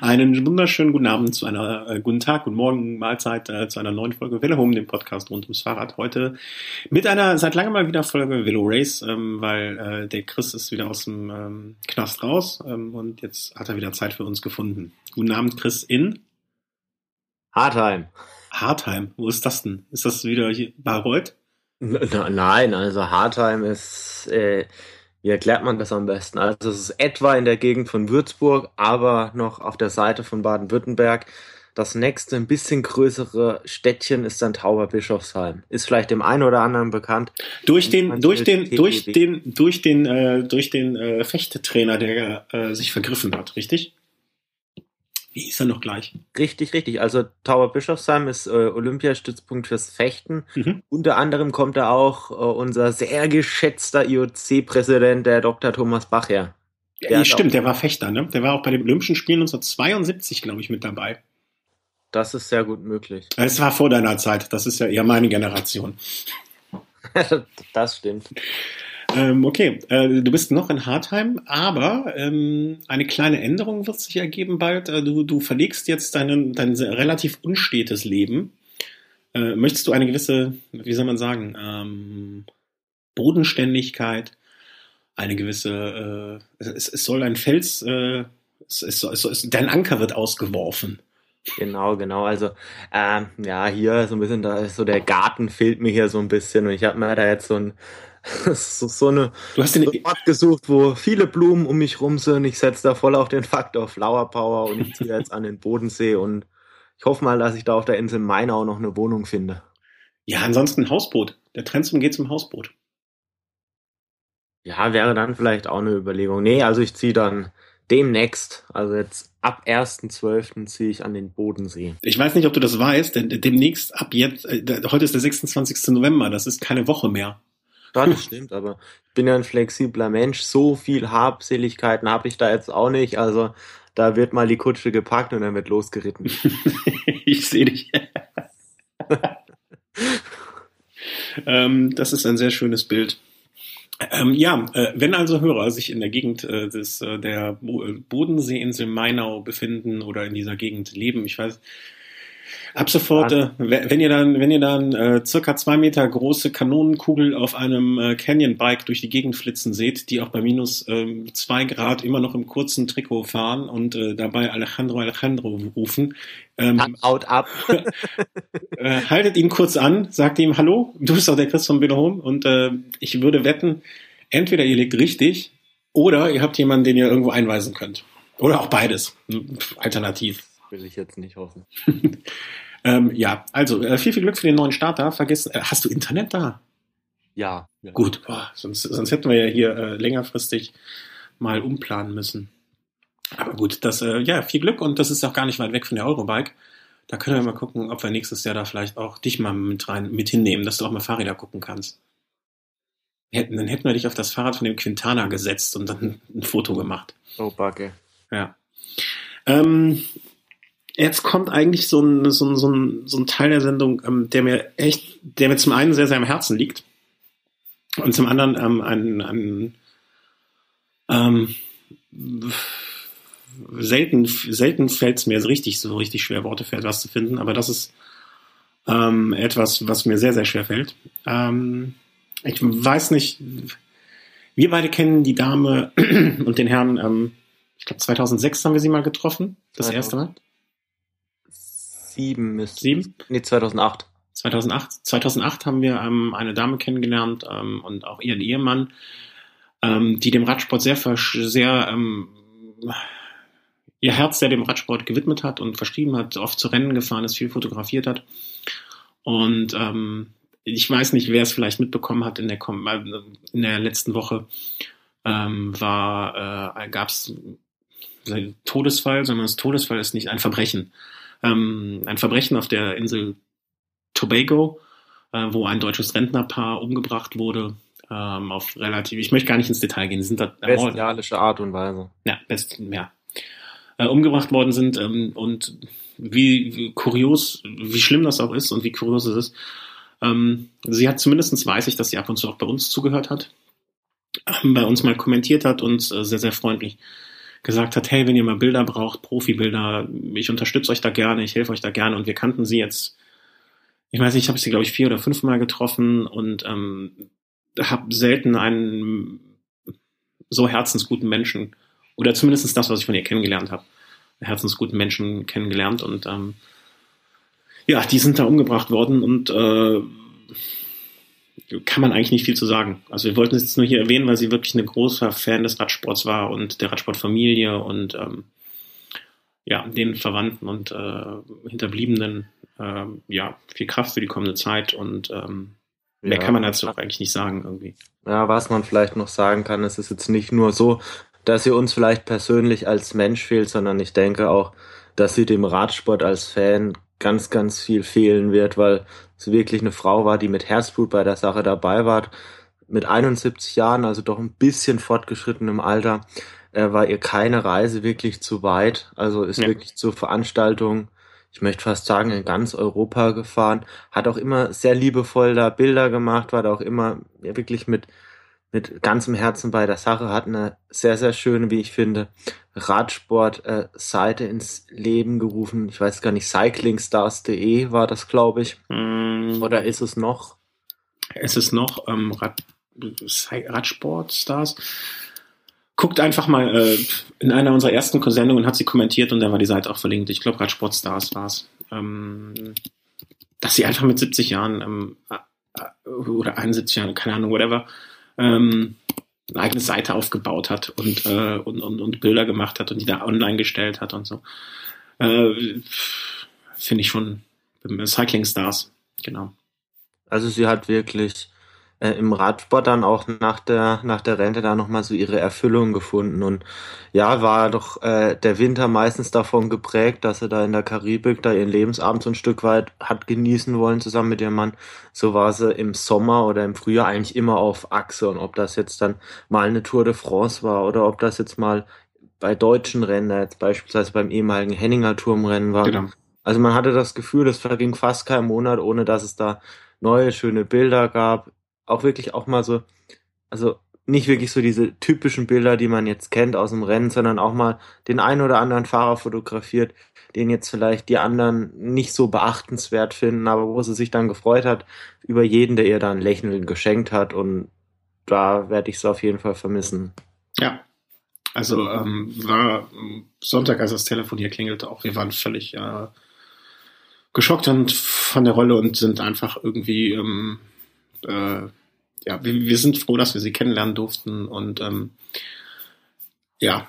Einen wunderschönen guten Abend zu einer, äh, guten Tag, guten Morgen, Mahlzeit äh, zu einer neuen Folge Velo Home, dem Podcast rund ums Fahrrad. Heute mit einer seit langem mal wieder Folge Velo Race, ähm, weil äh, der Chris ist wieder aus dem ähm, Knast raus ähm, und jetzt hat er wieder Zeit für uns gefunden. Guten Abend, Chris, in Hartheim. Hartheim. Wo ist das denn? Ist das wieder hier Bayreuth? Nein, also Hartheim ist, äh, wie erklärt man das am besten? Also es ist etwa in der Gegend von Würzburg, aber noch auf der Seite von Baden-Württemberg. Das nächste, ein bisschen größere Städtchen ist dann Tauberbischofsheim. Ist vielleicht dem einen oder anderen bekannt. Durch den, durch den, durch den, durch den, äh, durch den äh, Fechtetrainer, der äh, sich vergriffen hat, richtig? Wie hieß er noch gleich? Richtig, richtig. Also Tower Bischofsheim ist äh, Olympiastützpunkt fürs Fechten. Mhm. Unter anderem kommt da auch äh, unser sehr geschätzter IOC-Präsident, der Dr. Thomas Bach her. Der ja, stimmt, der war Fechter, ne? Der war auch bei den Olympischen Spielen 1972, glaube ich, mit dabei. Das ist sehr gut möglich. Es war vor deiner Zeit. Das ist ja eher meine Generation. das stimmt. Ähm, okay, äh, du bist noch in Hartheim, aber ähm, eine kleine Änderung wird sich ergeben bald. Äh, du, du verlegst jetzt deinen, dein relativ unstetes Leben. Äh, möchtest du eine gewisse, wie soll man sagen, ähm, Bodenständigkeit, eine gewisse, äh, es, es soll ein Fels, äh, es, es, es, dein Anker wird ausgeworfen. Genau, genau. Also ähm, ja, hier so ein bisschen, da ist so der Garten fehlt mir hier so ein bisschen und ich habe mir da jetzt so ein so, so eine du hast den Ort gesucht, wo viele Blumen um mich rum sind. Ich setze da voll auf den Faktor Flower Power und ich ziehe jetzt an den Bodensee und ich hoffe mal, dass ich da auf der Insel Mainau noch eine Wohnung finde. Ja, ansonsten Hausboot. Der Trend geht zum Hausboot. Ja, wäre dann vielleicht auch eine Überlegung. Nee, also ich ziehe dann demnächst, also jetzt ab 1.12. ziehe ich an den Bodensee. Ich weiß nicht, ob du das weißt, denn demnächst ab jetzt, äh, heute ist der 26. November, das ist keine Woche mehr. Ja, das stimmt, aber ich bin ja ein flexibler Mensch. So viel Habseligkeiten habe ich da jetzt auch nicht. Also da wird mal die Kutsche gepackt und dann wird losgeritten. ich sehe dich. ähm, das ist ein sehr schönes Bild. Ähm, ja, äh, wenn also Hörer sich in der Gegend äh, des, äh, der Bodenseeinsel Mainau befinden oder in dieser Gegend leben, ich weiß, Ab sofort, äh, wenn ihr dann, wenn ihr dann äh, circa zwei Meter große Kanonenkugel auf einem äh, Canyon-Bike durch die Gegend flitzen seht, die auch bei minus äh, zwei Grad immer noch im kurzen Trikot fahren und äh, dabei Alejandro Alejandro rufen, ähm, haut ab. äh, haltet ihn kurz an, sagt ihm Hallo, du bist doch der Chris von Home und äh, ich würde wetten, entweder ihr liegt richtig oder ihr habt jemanden, den ihr irgendwo einweisen könnt. Oder auch beides, alternativ will ich jetzt nicht hoffen. ähm, ja, also äh, viel, viel Glück für den neuen Starter. Vergiss, äh, hast du Internet da? Ja. ja. Gut, boah, sonst, sonst hätten wir ja hier äh, längerfristig mal umplanen müssen. Aber gut, das, äh, ja, viel Glück und das ist auch gar nicht weit weg von der Eurobike. Da können wir mal gucken, ob wir nächstes Jahr da vielleicht auch dich mal mit rein, mit hinnehmen, dass du auch mal Fahrräder gucken kannst. Hätten, dann hätten wir dich auf das Fahrrad von dem Quintana gesetzt und dann ein Foto gemacht. Oh, Backe. Ja. Ähm, jetzt kommt eigentlich so ein, so ein, so ein, so ein Teil der Sendung, ähm, der mir echt, der mir zum einen sehr, sehr am Herzen liegt und zum anderen ähm, ein, ein ähm, selten, selten fällt es mir richtig so richtig schwer, Worte für etwas zu finden, aber das ist ähm, etwas, was mir sehr, sehr schwer fällt. Ähm, ich weiß nicht, wir beide kennen die Dame und den Herrn, ähm, ich glaube 2006 haben wir sie mal getroffen, das erste Mal. 2007 müsste. Sieben? Nee, 2008. 2008. 2008 haben wir ähm, eine Dame kennengelernt ähm, und auch ihren Ehemann, ähm, die dem Radsport sehr, sehr ähm, ihr Herz sehr dem Radsport gewidmet hat und verschrieben hat, oft zu Rennen gefahren ist, viel fotografiert hat. Und ähm, ich weiß nicht, wer es vielleicht mitbekommen hat in der, äh, in der letzten Woche, ähm, war, äh, gab es Todesfall, sondern das Todesfall ist nicht ein Verbrechen ähm, ein Verbrechen auf der Insel Tobago, äh, wo ein deutsches Rentnerpaar umgebracht wurde. Ähm, auf relativ, ich möchte gar nicht ins Detail gehen, sind da bestialische Art und Weise. Ja, best, ja. Äh, umgebracht worden sind ähm, und wie, wie kurios, wie schlimm das auch ist und wie kurios es ist. Ähm, sie hat zumindestens weiß ich, dass sie ab und zu auch bei uns zugehört hat, ähm, bei uns mal kommentiert hat und äh, sehr, sehr freundlich gesagt hat, hey, wenn ihr mal Bilder braucht, Profibilder, ich unterstütze euch da gerne, ich helfe euch da gerne. Und wir kannten sie jetzt, ich weiß nicht, ich habe sie, glaube ich, vier oder fünf Mal getroffen und ähm, habe selten einen so herzensguten Menschen, oder zumindest das, was ich von ihr kennengelernt habe, herzensguten Menschen kennengelernt. Und ähm, ja, die sind da umgebracht worden und äh, kann man eigentlich nicht viel zu sagen. Also wir wollten es jetzt nur hier erwähnen, weil sie wirklich ein großer Fan des Radsports war und der Radsportfamilie und ähm, ja, den Verwandten und äh, Hinterbliebenen äh, ja, viel Kraft für die kommende Zeit und ähm, mehr ja. kann man dazu auch eigentlich nicht sagen irgendwie. Ja, was man vielleicht noch sagen kann, es ist jetzt nicht nur so, dass sie uns vielleicht persönlich als Mensch fehlt, sondern ich denke auch, dass sie dem Radsport als Fan ganz, ganz viel fehlen wird, weil sie wirklich eine Frau war, die mit Herzblut bei der Sache dabei war. Mit 71 Jahren, also doch ein bisschen fortgeschrittenem Alter, äh, war ihr keine Reise wirklich zu weit. Also ist ja. wirklich zur Veranstaltung, ich möchte fast sagen, in ganz Europa gefahren. Hat auch immer sehr liebevoll da Bilder gemacht, war da auch immer wirklich mit mit ganzem Herzen bei der Sache, hat eine sehr, sehr schöne, wie ich finde, Radsport-Seite äh, ins Leben gerufen. Ich weiß gar nicht, cyclingstars.de war das, glaube ich. Mm. Oder ist es noch? Es ist noch ähm, Rad, Radsportstars. Guckt einfach mal äh, in einer unserer ersten Sendungen hat sie kommentiert und da war die Seite auch verlinkt. Ich glaube, Radsportstars war es. Ähm, dass sie einfach mit 70 Jahren ähm, äh, oder 71 Jahren, keine Ahnung, whatever, ähm, eine eigene Seite aufgebaut hat und, äh, und, und, und Bilder gemacht hat und die da online gestellt hat und so. Äh, Finde ich schon Cycling Stars, genau. Also sie hat wirklich äh, im Radsport dann auch nach der, nach der Rente da nochmal so ihre Erfüllung gefunden. Und ja, war doch äh, der Winter meistens davon geprägt, dass sie da in der Karibik da ihren Lebensabend so ein Stück weit hat genießen wollen zusammen mit ihrem Mann. So war sie im Sommer oder im Frühjahr eigentlich immer auf Achse. Und ob das jetzt dann mal eine Tour de France war oder ob das jetzt mal bei deutschen Rennen, jetzt beispielsweise beim ehemaligen Henninger Turmrennen war. Genau. Also man hatte das Gefühl, es verging fast kein Monat, ohne dass es da neue schöne Bilder gab, auch wirklich auch mal so, also nicht wirklich so diese typischen Bilder, die man jetzt kennt aus dem Rennen, sondern auch mal den einen oder anderen Fahrer fotografiert, den jetzt vielleicht die anderen nicht so beachtenswert finden, aber wo sie sich dann gefreut hat über jeden, der ihr dann Lächeln geschenkt hat und da werde ich es auf jeden Fall vermissen. Ja, also ähm, war Sonntag, als das Telefon hier klingelte, auch wir waren völlig äh, geschockt und von der Rolle und sind einfach irgendwie ähm, äh, ja, wir, wir sind froh, dass wir sie kennenlernen durften und ähm, ja,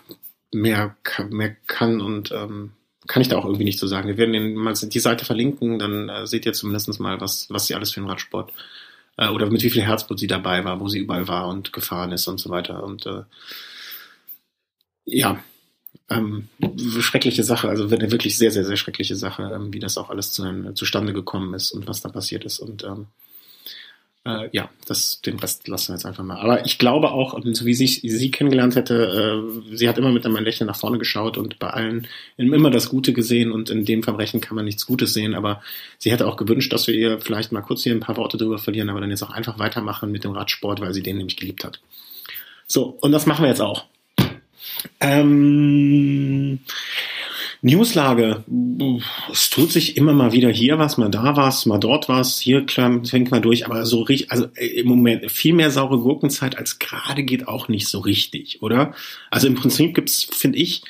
mehr, mehr kann und ähm, kann ich da auch irgendwie nicht so sagen. Wir werden den, mal die Seite verlinken, dann äh, seht ihr zumindest mal, was, was sie alles für den Radsport äh, oder mit wie viel Herzblut sie dabei war, wo sie überall war und gefahren ist und so weiter. Und äh, ja, ähm, schreckliche Sache, also eine wirklich sehr, sehr, sehr schreckliche Sache, ähm, wie das auch alles zu, zustande gekommen ist und was da passiert ist. Und ähm, äh, ja, das, den Rest lassen wir jetzt einfach mal. Aber ich glaube auch, so wie ich sie kennengelernt hätte, äh, sie hat immer mit einem Lächeln nach vorne geschaut und bei allen immer das Gute gesehen und in dem Verbrechen kann man nichts Gutes sehen. Aber sie hätte auch gewünscht, dass wir ihr vielleicht mal kurz hier ein paar Worte drüber verlieren, aber dann jetzt auch einfach weitermachen mit dem Radsport, weil sie den nämlich geliebt hat. So, und das machen wir jetzt auch. Ähm, Newslage. Es tut sich immer mal wieder hier was, mal da was, mal dort was, hier fängt man durch, aber so richtig, also äh, im Moment viel mehr saure Gurkenzeit als gerade geht auch nicht so richtig, oder? Also im Prinzip gibt's, finde ich,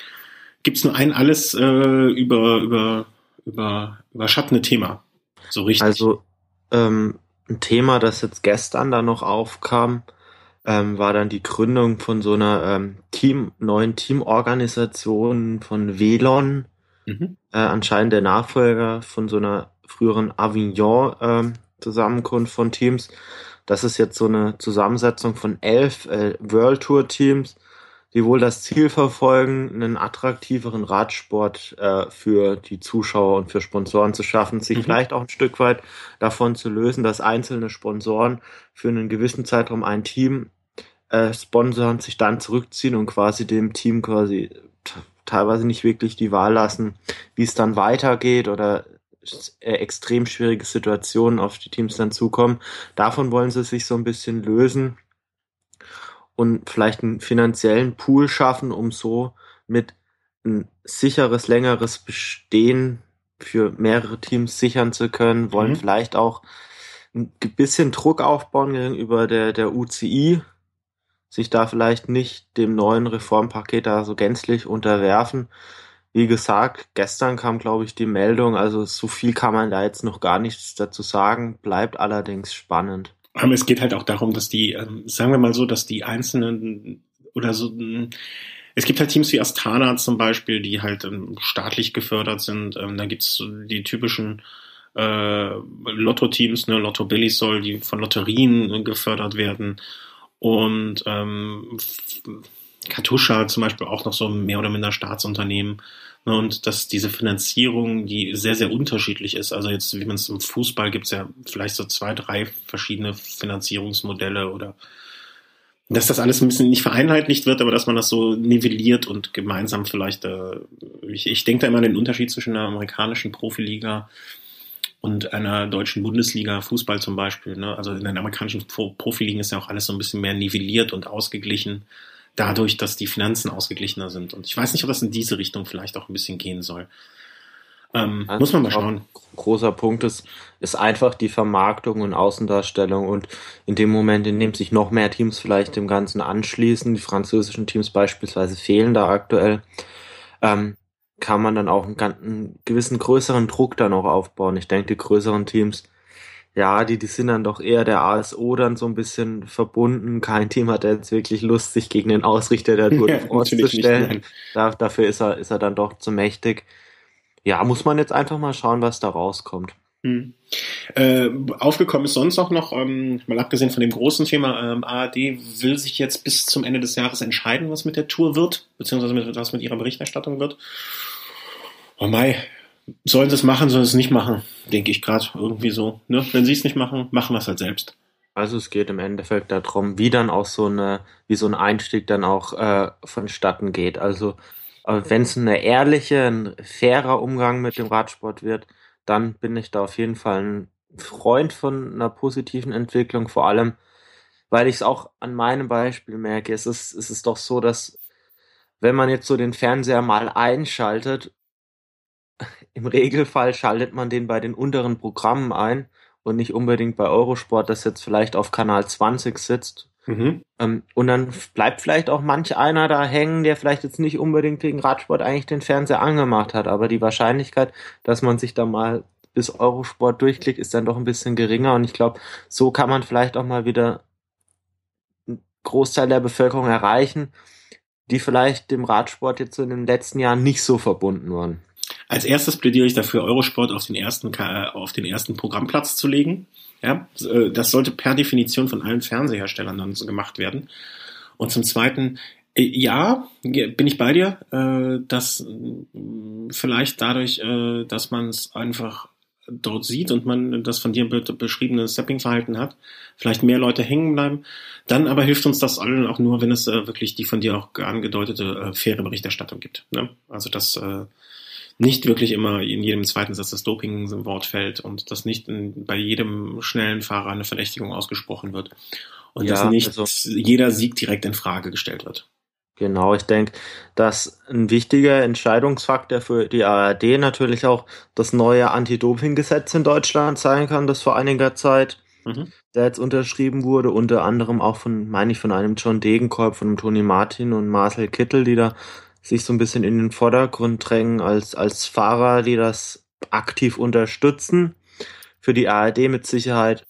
gibt's nur ein alles äh, über, über, über, überschattende Thema. So richtig. Also ähm, ein Thema, das jetzt gestern da noch aufkam, ähm, war dann die Gründung von so einer ähm, Team, neuen Teamorganisation von Velon. Mhm. Äh, anscheinend der Nachfolger von so einer früheren Avignon-Zusammenkunft ähm, von Teams. Das ist jetzt so eine Zusammensetzung von elf äh, World Tour Teams, die wohl das Ziel verfolgen, einen attraktiveren Radsport äh, für die Zuschauer und für Sponsoren zu schaffen, sich mhm. vielleicht auch ein Stück weit davon zu lösen, dass einzelne Sponsoren für einen gewissen Zeitraum ein Team äh, sponsern, sich dann zurückziehen und quasi dem Team quasi teilweise nicht wirklich die Wahl lassen, wie es dann weitergeht oder äh, extrem schwierige Situationen auf die Teams dann zukommen. Davon wollen sie sich so ein bisschen lösen und vielleicht einen finanziellen Pool schaffen, um so mit ein sicheres, längeres Bestehen für mehrere Teams sichern zu können, wollen mhm. vielleicht auch ein bisschen Druck aufbauen gegenüber der, der UCI, sich da vielleicht nicht dem neuen Reformpaket da so gänzlich unterwerfen. Wie gesagt, gestern kam, glaube ich, die Meldung, also so viel kann man da jetzt noch gar nichts dazu sagen, bleibt allerdings spannend. Aber es geht halt auch darum, dass die, ähm, sagen wir mal so, dass die einzelnen oder so, es gibt halt Teams wie Astana zum Beispiel, die halt ähm, staatlich gefördert sind. Ähm, da gibt's die typischen äh, Lotto-Teams, ne, Lotto Billy soll, die von Lotterien gefördert werden. Und ähm, Katusha zum Beispiel auch noch so mehr oder minder Staatsunternehmen. Ne, und dass diese Finanzierung, die sehr, sehr unterschiedlich ist. Also jetzt, wie man es im Fußball gibt es ja vielleicht so zwei, drei verschiedene Finanzierungsmodelle oder dass das alles ein bisschen nicht vereinheitlicht wird, aber dass man das so nivelliert und gemeinsam vielleicht, äh, ich, ich denke da immer an den Unterschied zwischen einer amerikanischen Profiliga und einer deutschen Bundesliga, Fußball zum Beispiel. Ne? Also in den amerikanischen Profiligen ist ja auch alles so ein bisschen mehr nivelliert und ausgeglichen, dadurch, dass die Finanzen ausgeglichener sind. Und ich weiß nicht, ob das in diese Richtung vielleicht auch ein bisschen gehen soll. Ähm, also muss man mal schauen. Großer Punkt ist, ist einfach die Vermarktung und Außendarstellung und in dem Moment, in dem sich noch mehr Teams vielleicht dem Ganzen anschließen, die französischen Teams beispielsweise fehlen da aktuell, ähm, kann man dann auch einen, einen gewissen größeren Druck dann auch aufbauen. Ich denke, die größeren Teams, ja, die, die sind dann doch eher der ASO dann so ein bisschen verbunden. Kein Team hat jetzt wirklich Lust, sich gegen den Ausrichter der Tour de France zu stellen. Da, dafür ist er, ist er dann doch zu mächtig ja, muss man jetzt einfach mal schauen, was da rauskommt. Hm. Äh, aufgekommen ist sonst auch noch, ähm, mal abgesehen von dem großen Thema, ähm, ARD will sich jetzt bis zum Ende des Jahres entscheiden, was mit der Tour wird, beziehungsweise mit, was mit ihrer Berichterstattung wird. Oh Mai, sollen sie es machen, sollen sie es nicht machen, denke ich gerade irgendwie so. Ne? Wenn sie es nicht machen, machen wir es halt selbst. Also es geht im Endeffekt darum, wie dann auch so eine, wie so ein Einstieg dann auch äh, vonstatten geht. Also aber wenn es eine ehrliche, ein fairer Umgang mit dem Radsport wird, dann bin ich da auf jeden Fall ein Freund von einer positiven Entwicklung, vor allem, weil ich es auch an meinem Beispiel merke. Es ist, es ist doch so, dass wenn man jetzt so den Fernseher mal einschaltet, im Regelfall schaltet man den bei den unteren Programmen ein und nicht unbedingt bei Eurosport, das jetzt vielleicht auf Kanal 20 sitzt Mhm. Ähm, und dann bleibt vielleicht auch manch einer da hängen, der vielleicht jetzt nicht unbedingt wegen Radsport eigentlich den Fernseher angemacht hat, aber die Wahrscheinlichkeit, dass man sich da mal bis Eurosport durchklickt, ist dann doch ein bisschen geringer und ich glaube, so kann man vielleicht auch mal wieder einen Großteil der Bevölkerung erreichen, die vielleicht dem Radsport jetzt in den letzten Jahren nicht so verbunden waren. Als erstes plädiere ich dafür, Eurosport auf den ersten, auf den ersten Programmplatz zu legen. Ja, äh, das sollte per Definition von allen Fernseherstellern dann so gemacht werden. Und zum Zweiten, äh, ja, bin ich bei dir, äh, dass vielleicht dadurch, dass man es einfach dort sieht und man das von dir beschriebene Stepping-Verhalten hat, vielleicht mehr Leute hängen bleiben. Dann aber hilft uns das allen auch nur, wenn es wirklich die von dir auch angedeutete faire Berichterstattung gibt. Ne? Also das nicht wirklich immer in jedem zweiten Satz das Doping im Wort fällt und dass nicht in, bei jedem schnellen Fahrer eine Verdächtigung ausgesprochen wird und ja, dass nicht also, jeder Sieg direkt in Frage gestellt wird. Genau, ich denke, dass ein wichtiger Entscheidungsfaktor für die ARD natürlich auch das neue Anti-Doping-Gesetz in Deutschland sein kann, das vor einiger Zeit mhm. der jetzt unterschrieben wurde, unter anderem auch von, meine ich, von einem John Degenkolb, von einem Toni Martin und Marcel Kittel, die da sich so ein bisschen in den Vordergrund drängen als, als Fahrer, die das aktiv unterstützen. Für die ARD mit Sicherheit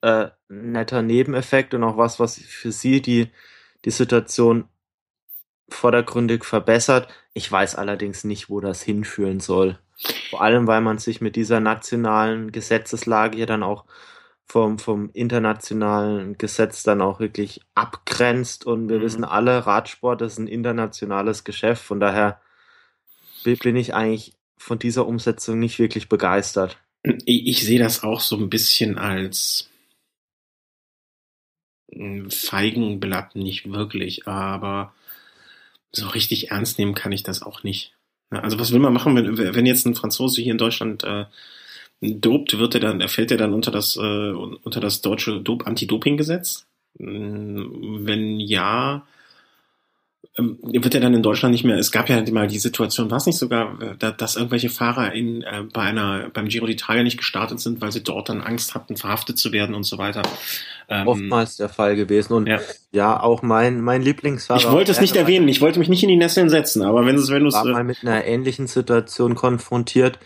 äh, netter Nebeneffekt und auch was, was für sie die, die Situation vordergründig verbessert. Ich weiß allerdings nicht, wo das hinführen soll. Vor allem, weil man sich mit dieser nationalen Gesetzeslage ja dann auch vom, vom internationalen Gesetz dann auch wirklich abgrenzt. Und wir mhm. wissen alle, Radsport ist ein internationales Geschäft. Von daher bin ich eigentlich von dieser Umsetzung nicht wirklich begeistert. Ich, ich sehe das auch so ein bisschen als Feigenblatt nicht wirklich, aber so richtig ernst nehmen kann ich das auch nicht. Also was will man machen, wenn, wenn jetzt ein Franzose hier in Deutschland äh, dopt, wird er dann, er fällt er dann unter das, äh, unter das deutsche Anti-Doping-Gesetz? Hm, wenn ja, ähm, wird ja dann in Deutschland nicht mehr, es gab ja mal die Situation, war es nicht sogar, äh, dass irgendwelche Fahrer in, äh, bei einer, beim Giro d'Italia nicht gestartet sind, weil sie dort dann Angst hatten, verhaftet zu werden und so weiter. Ähm, Oftmals der Fall gewesen und ja, ja auch mein, mein Lieblingsfahrer. Ich wollte es nicht erwähnen, ich wollte mich nicht in die Nesseln setzen, aber wenn es, wenn du es. War mal mit einer ähnlichen Situation konfrontiert.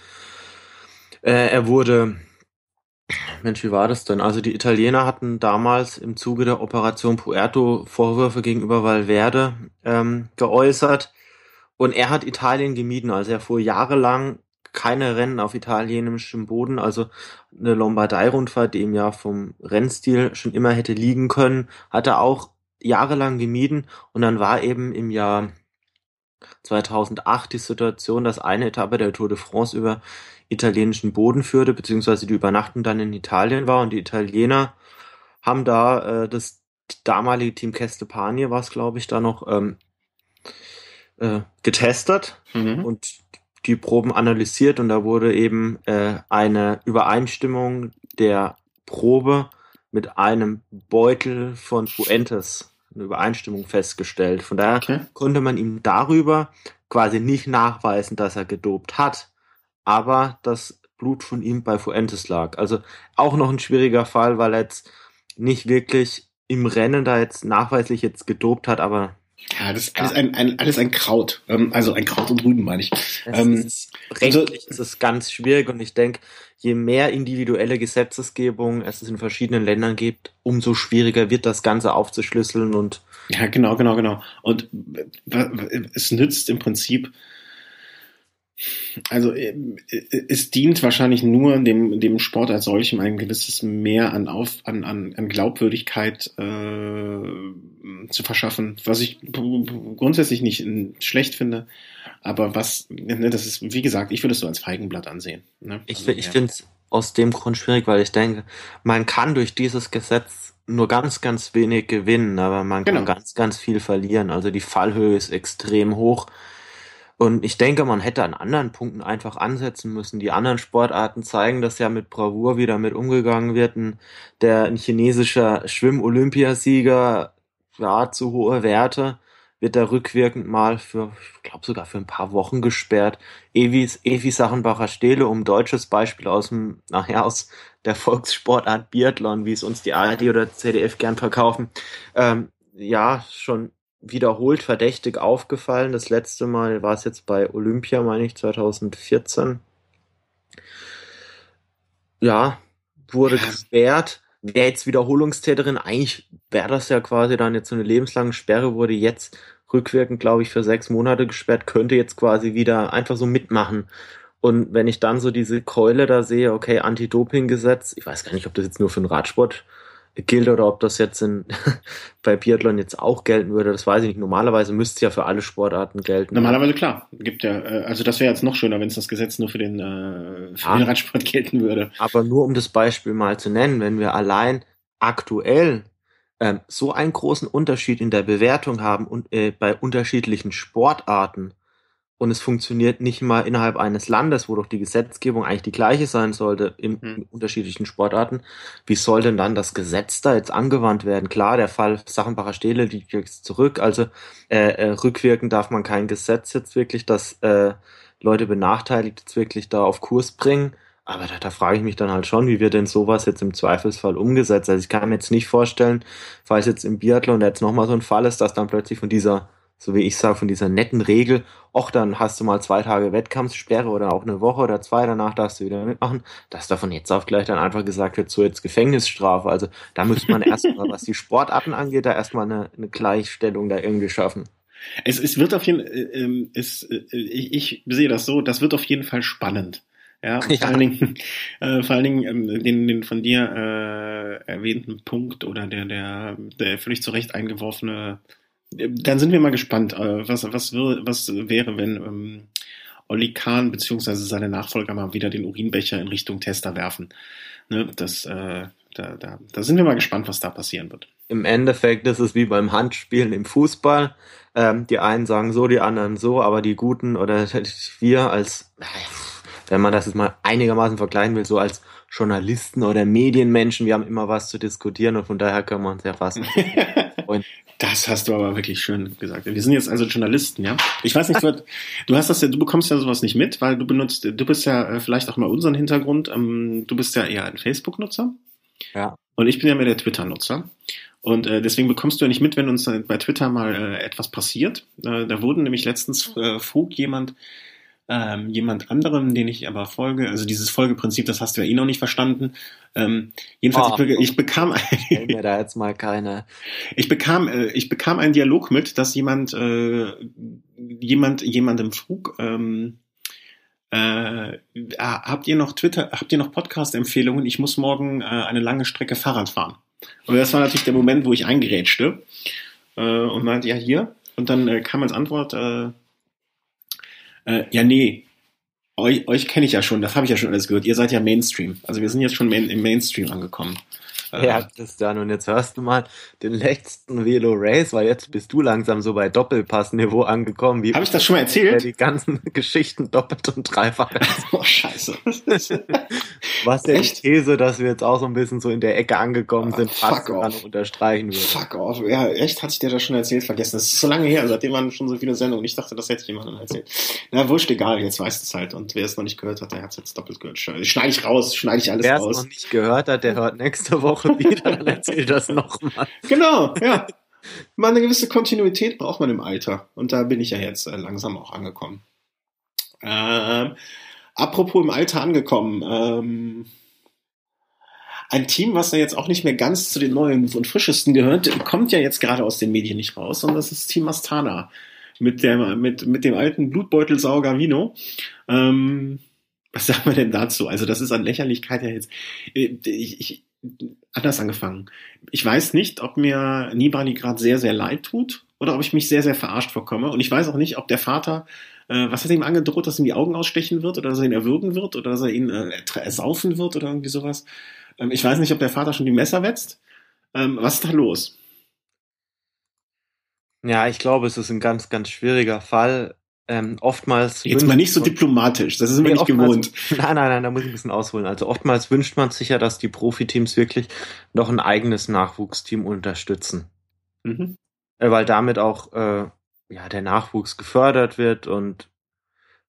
Äh, er wurde Mensch, wie war das denn? Also die Italiener hatten damals im Zuge der Operation Puerto Vorwürfe gegenüber Valverde ähm, geäußert und er hat Italien gemieden. Also er fuhr jahrelang keine Rennen auf italienischem Boden, also eine Lombardei-Rundfahrt, die ihm ja vom Rennstil schon immer hätte liegen können, hat er auch jahrelang gemieden und dann war eben im Jahr 2008 die Situation, dass eine Etappe der Tour de France über italienischen Boden führte, beziehungsweise die Übernachtung dann in Italien war und die Italiener haben da äh, das damalige Team Kestepanie war es, glaube ich, da noch ähm, äh, getestet mhm. und die Proben analysiert und da wurde eben äh, eine Übereinstimmung der Probe mit einem Beutel von Fuentes eine Übereinstimmung festgestellt. Von daher okay. konnte man ihm darüber quasi nicht nachweisen, dass er gedopt hat aber das Blut von ihm bei Fuentes lag. Also auch noch ein schwieriger Fall, weil er jetzt nicht wirklich im Rennen da jetzt nachweislich jetzt gedopt hat, aber ja, das ist alles ein, ein, alles ein Kraut. Ähm, also ein Kraut und Rüben, meine ich. Ähm, ist, also rechtlich also, ist es ganz schwierig und ich denke, je mehr individuelle Gesetzesgebung es in verschiedenen Ländern gibt, umso schwieriger wird das Ganze aufzuschlüsseln und ja, genau, genau, genau. Und es nützt im Prinzip also äh, es dient wahrscheinlich nur dem, dem Sport als solchem ein gewisses Mehr an, Auf, an, an, an Glaubwürdigkeit äh, zu verschaffen, was ich grundsätzlich nicht schlecht finde, aber was, ne, das ist, wie gesagt, ich würde es so als Feigenblatt ansehen. Ne? Ich, also, ich ja. finde es aus dem Grund schwierig, weil ich denke, man kann durch dieses Gesetz nur ganz, ganz wenig gewinnen, aber man genau. kann ganz, ganz viel verlieren. Also die Fallhöhe ist extrem hoch. Und ich denke, man hätte an anderen Punkten einfach ansetzen müssen. Die anderen Sportarten zeigen, dass ja mit Bravour wieder mit umgegangen wird. Ein, der ein chinesischer Schwimm-Olympiasieger, ja, zu hohe Werte, wird da rückwirkend mal für, ich glaube sogar für ein paar Wochen gesperrt. Evis, Evi Sachenbacher Stele, um deutsches Beispiel aus dem, nachher aus der Volkssportart Biathlon, wie es uns die ARD oder ZDF gern verkaufen. Ähm, ja, schon wiederholt verdächtig aufgefallen. Das letzte Mal war es jetzt bei Olympia, meine ich, 2014. Ja, wurde gesperrt. Wäre jetzt Wiederholungstäterin, eigentlich wäre das ja quasi dann jetzt so eine lebenslange Sperre, wurde jetzt rückwirkend, glaube ich, für sechs Monate gesperrt, könnte jetzt quasi wieder einfach so mitmachen. Und wenn ich dann so diese Keule da sehe, okay, Anti-Doping-Gesetz, ich weiß gar nicht, ob das jetzt nur für den Radsport gilt oder ob das jetzt in, bei Biathlon jetzt auch gelten würde, das weiß ich nicht. Normalerweise müsste es ja für alle Sportarten gelten. Normalerweise klar. Gibt ja, äh, also das wäre jetzt noch schöner, wenn es das Gesetz nur für den, äh, für ja, den Radsport gelten würde. Aber nur um das Beispiel mal zu nennen, wenn wir allein aktuell ähm, so einen großen Unterschied in der Bewertung haben und äh, bei unterschiedlichen Sportarten, und es funktioniert nicht mal innerhalb eines Landes, wo doch die Gesetzgebung eigentlich die gleiche sein sollte in, in hm. unterschiedlichen Sportarten. Wie soll denn dann das Gesetz da jetzt angewandt werden? Klar, der Fall Sachenbacher Stele liegt jetzt zurück, also äh, äh, rückwirkend darf man kein Gesetz jetzt wirklich, das äh, Leute benachteiligt jetzt wirklich da auf Kurs bringen. Aber da, da frage ich mich dann halt schon, wie wird denn sowas jetzt im Zweifelsfall umgesetzt? Also ich kann mir jetzt nicht vorstellen, falls jetzt im Biathlon jetzt nochmal so ein Fall ist, dass dann plötzlich von dieser so wie ich sage, von dieser netten Regel, och, dann hast du mal zwei Tage Wettkampfsperre oder auch eine Woche oder zwei, danach darfst du wieder mitmachen, dass da von jetzt auf gleich dann einfach gesagt wird, so jetzt Gefängnisstrafe. Also da müsste man erstmal, was die Sportarten angeht, da erstmal eine, eine Gleichstellung da irgendwie schaffen. Es, es wird auf jeden Fall, äh, ähm, es, äh, ich, ich sehe das so, das wird auf jeden Fall spannend. Ja, ja. vor allen Dingen, äh, vor allen Dingen ähm, den, den von dir äh, erwähnten Punkt oder der, der, der völlig zu Recht eingeworfene dann sind wir mal gespannt, äh, was, was, was wäre, wenn ähm, Olli Kahn bzw. seine Nachfolger mal wieder den Urinbecher in Richtung Tester werfen. Ne, das, äh, da, da, da sind wir mal gespannt, was da passieren wird. Im Endeffekt ist es wie beim Handspielen im Fußball. Ähm, die einen sagen so, die anderen so, aber die Guten oder wir als, wenn man das jetzt mal einigermaßen vergleichen will, so als Journalisten oder Medienmenschen, wir haben immer was zu diskutieren und von daher können wir uns ja fast freuen. Das hast du aber wirklich schön gesagt. Wir sind jetzt also Journalisten, ja. Ich weiß nicht, du, du hast das ja, du bekommst ja sowas nicht mit, weil du benutzt, du bist ja äh, vielleicht auch mal unseren Hintergrund. Ähm, du bist ja eher ein Facebook-Nutzer. Ja. Und ich bin ja mehr der Twitter-Nutzer. Und äh, deswegen bekommst du ja nicht mit, wenn uns äh, bei Twitter mal äh, etwas passiert. Äh, da wurden nämlich letztens äh, frug jemand ähm, jemand anderem, den ich aber folge, also dieses Folgeprinzip, das hast du ja eh noch nicht verstanden. Ähm, jedenfalls, Oh. ich, ich bekam mir da jetzt mal keine. ich bekam, äh, ich bekam einen Dialog mit, dass jemand, äh, jemand, jemandem frug, ähm, äh, ah, habt ihr noch Twitter, habt ihr noch Podcast-Empfehlungen? Ich muss morgen äh, eine lange Strecke Fahrrad fahren. Und das war natürlich der Moment, wo ich eingerätschte äh, und meinte, ja, hier. Und dann äh, kam als Antwort, äh, äh, ja, nee, euch, euch kenne ich ja schon, das habe ich ja schon alles gehört. Ihr seid ja Mainstream. Also wir sind jetzt schon main, im Mainstream angekommen. Äh, Ja, Christian, und jetzt hörst du mal den letzten Velo Race, weil jetzt bist du langsam so bei Doppelpassniveau angekommen, wie Habe ich das schon mal der erzählt? die ganzen Geschichten doppelt und dreifach. Oh, scheiße. Was ja die Echt? These, dass wir jetzt auch so ein bisschen so in der Ecke angekommen Ah, sind, fuck fast noch unterstreichen würde. Fuck off. Ja, echt, hatte ich dir das schon erzählt, vergessen. Das ist so lange her, seitdem waren schon so viele Sendungen. Ich dachte, das hätte ich jemandem erzählt. Na, wurscht, egal, jetzt weiß es halt. Und wer es noch nicht gehört hat, der hat es jetzt doppelt gehört. Schneide ich raus, schneide ich alles Wer es raus. noch nicht gehört hat, der hört nächste Woche wieder, dann erzählt das nochmal. Genau, ja. Mal eine gewisse Kontinuität braucht man im Alter. Und da bin ich ja jetzt äh, langsam auch angekommen. Ähm, apropos im Alter angekommen. Ähm, ein Team, was ja jetzt auch nicht mehr ganz zu den neuen und frischesten gehört, kommt ja jetzt gerade aus den Medien nicht raus, und das ist Team Astana. Mit, der, mit, mit dem alten Blutbeutelsauger Vino. Ähm, was sagen wir denn dazu? Also, das ist an Lächerlichkeit ja jetzt. äh, Ich, ich, anders angefangen. Ich weiß nicht, ob mir Nibali gerade sehr, sehr leid tut oder ob ich mich sehr, sehr verarscht vorkomme. Und ich weiß auch nicht, ob der Vater, äh, was hat ihm angedroht, dass ihm die Augen ausstechen wird oder dass er ihn erwürgen wird oder dass er ihn äh, ersaufen wird oder irgendwie sowas. Ähm, ich weiß nicht, ob der Vater schon die Messer wetzt. Ähm, was ist da los? Ja, ich glaube, es ist ein ganz, ganz schwieriger Fall. Ähm, oftmals. Jetzt mal nicht so diplomatisch, das wir Nee, nicht oftmals- gewohnt. Nein, nein, nein, da muss ich ein bisschen ausholen. Also oftmals wünscht man sich ja, dass die Profiteams wirklich noch ein eigenes Nachwuchsteam unterstützen. Mhm. Äh, weil damit auch äh, ja, der Nachwuchs gefördert wird und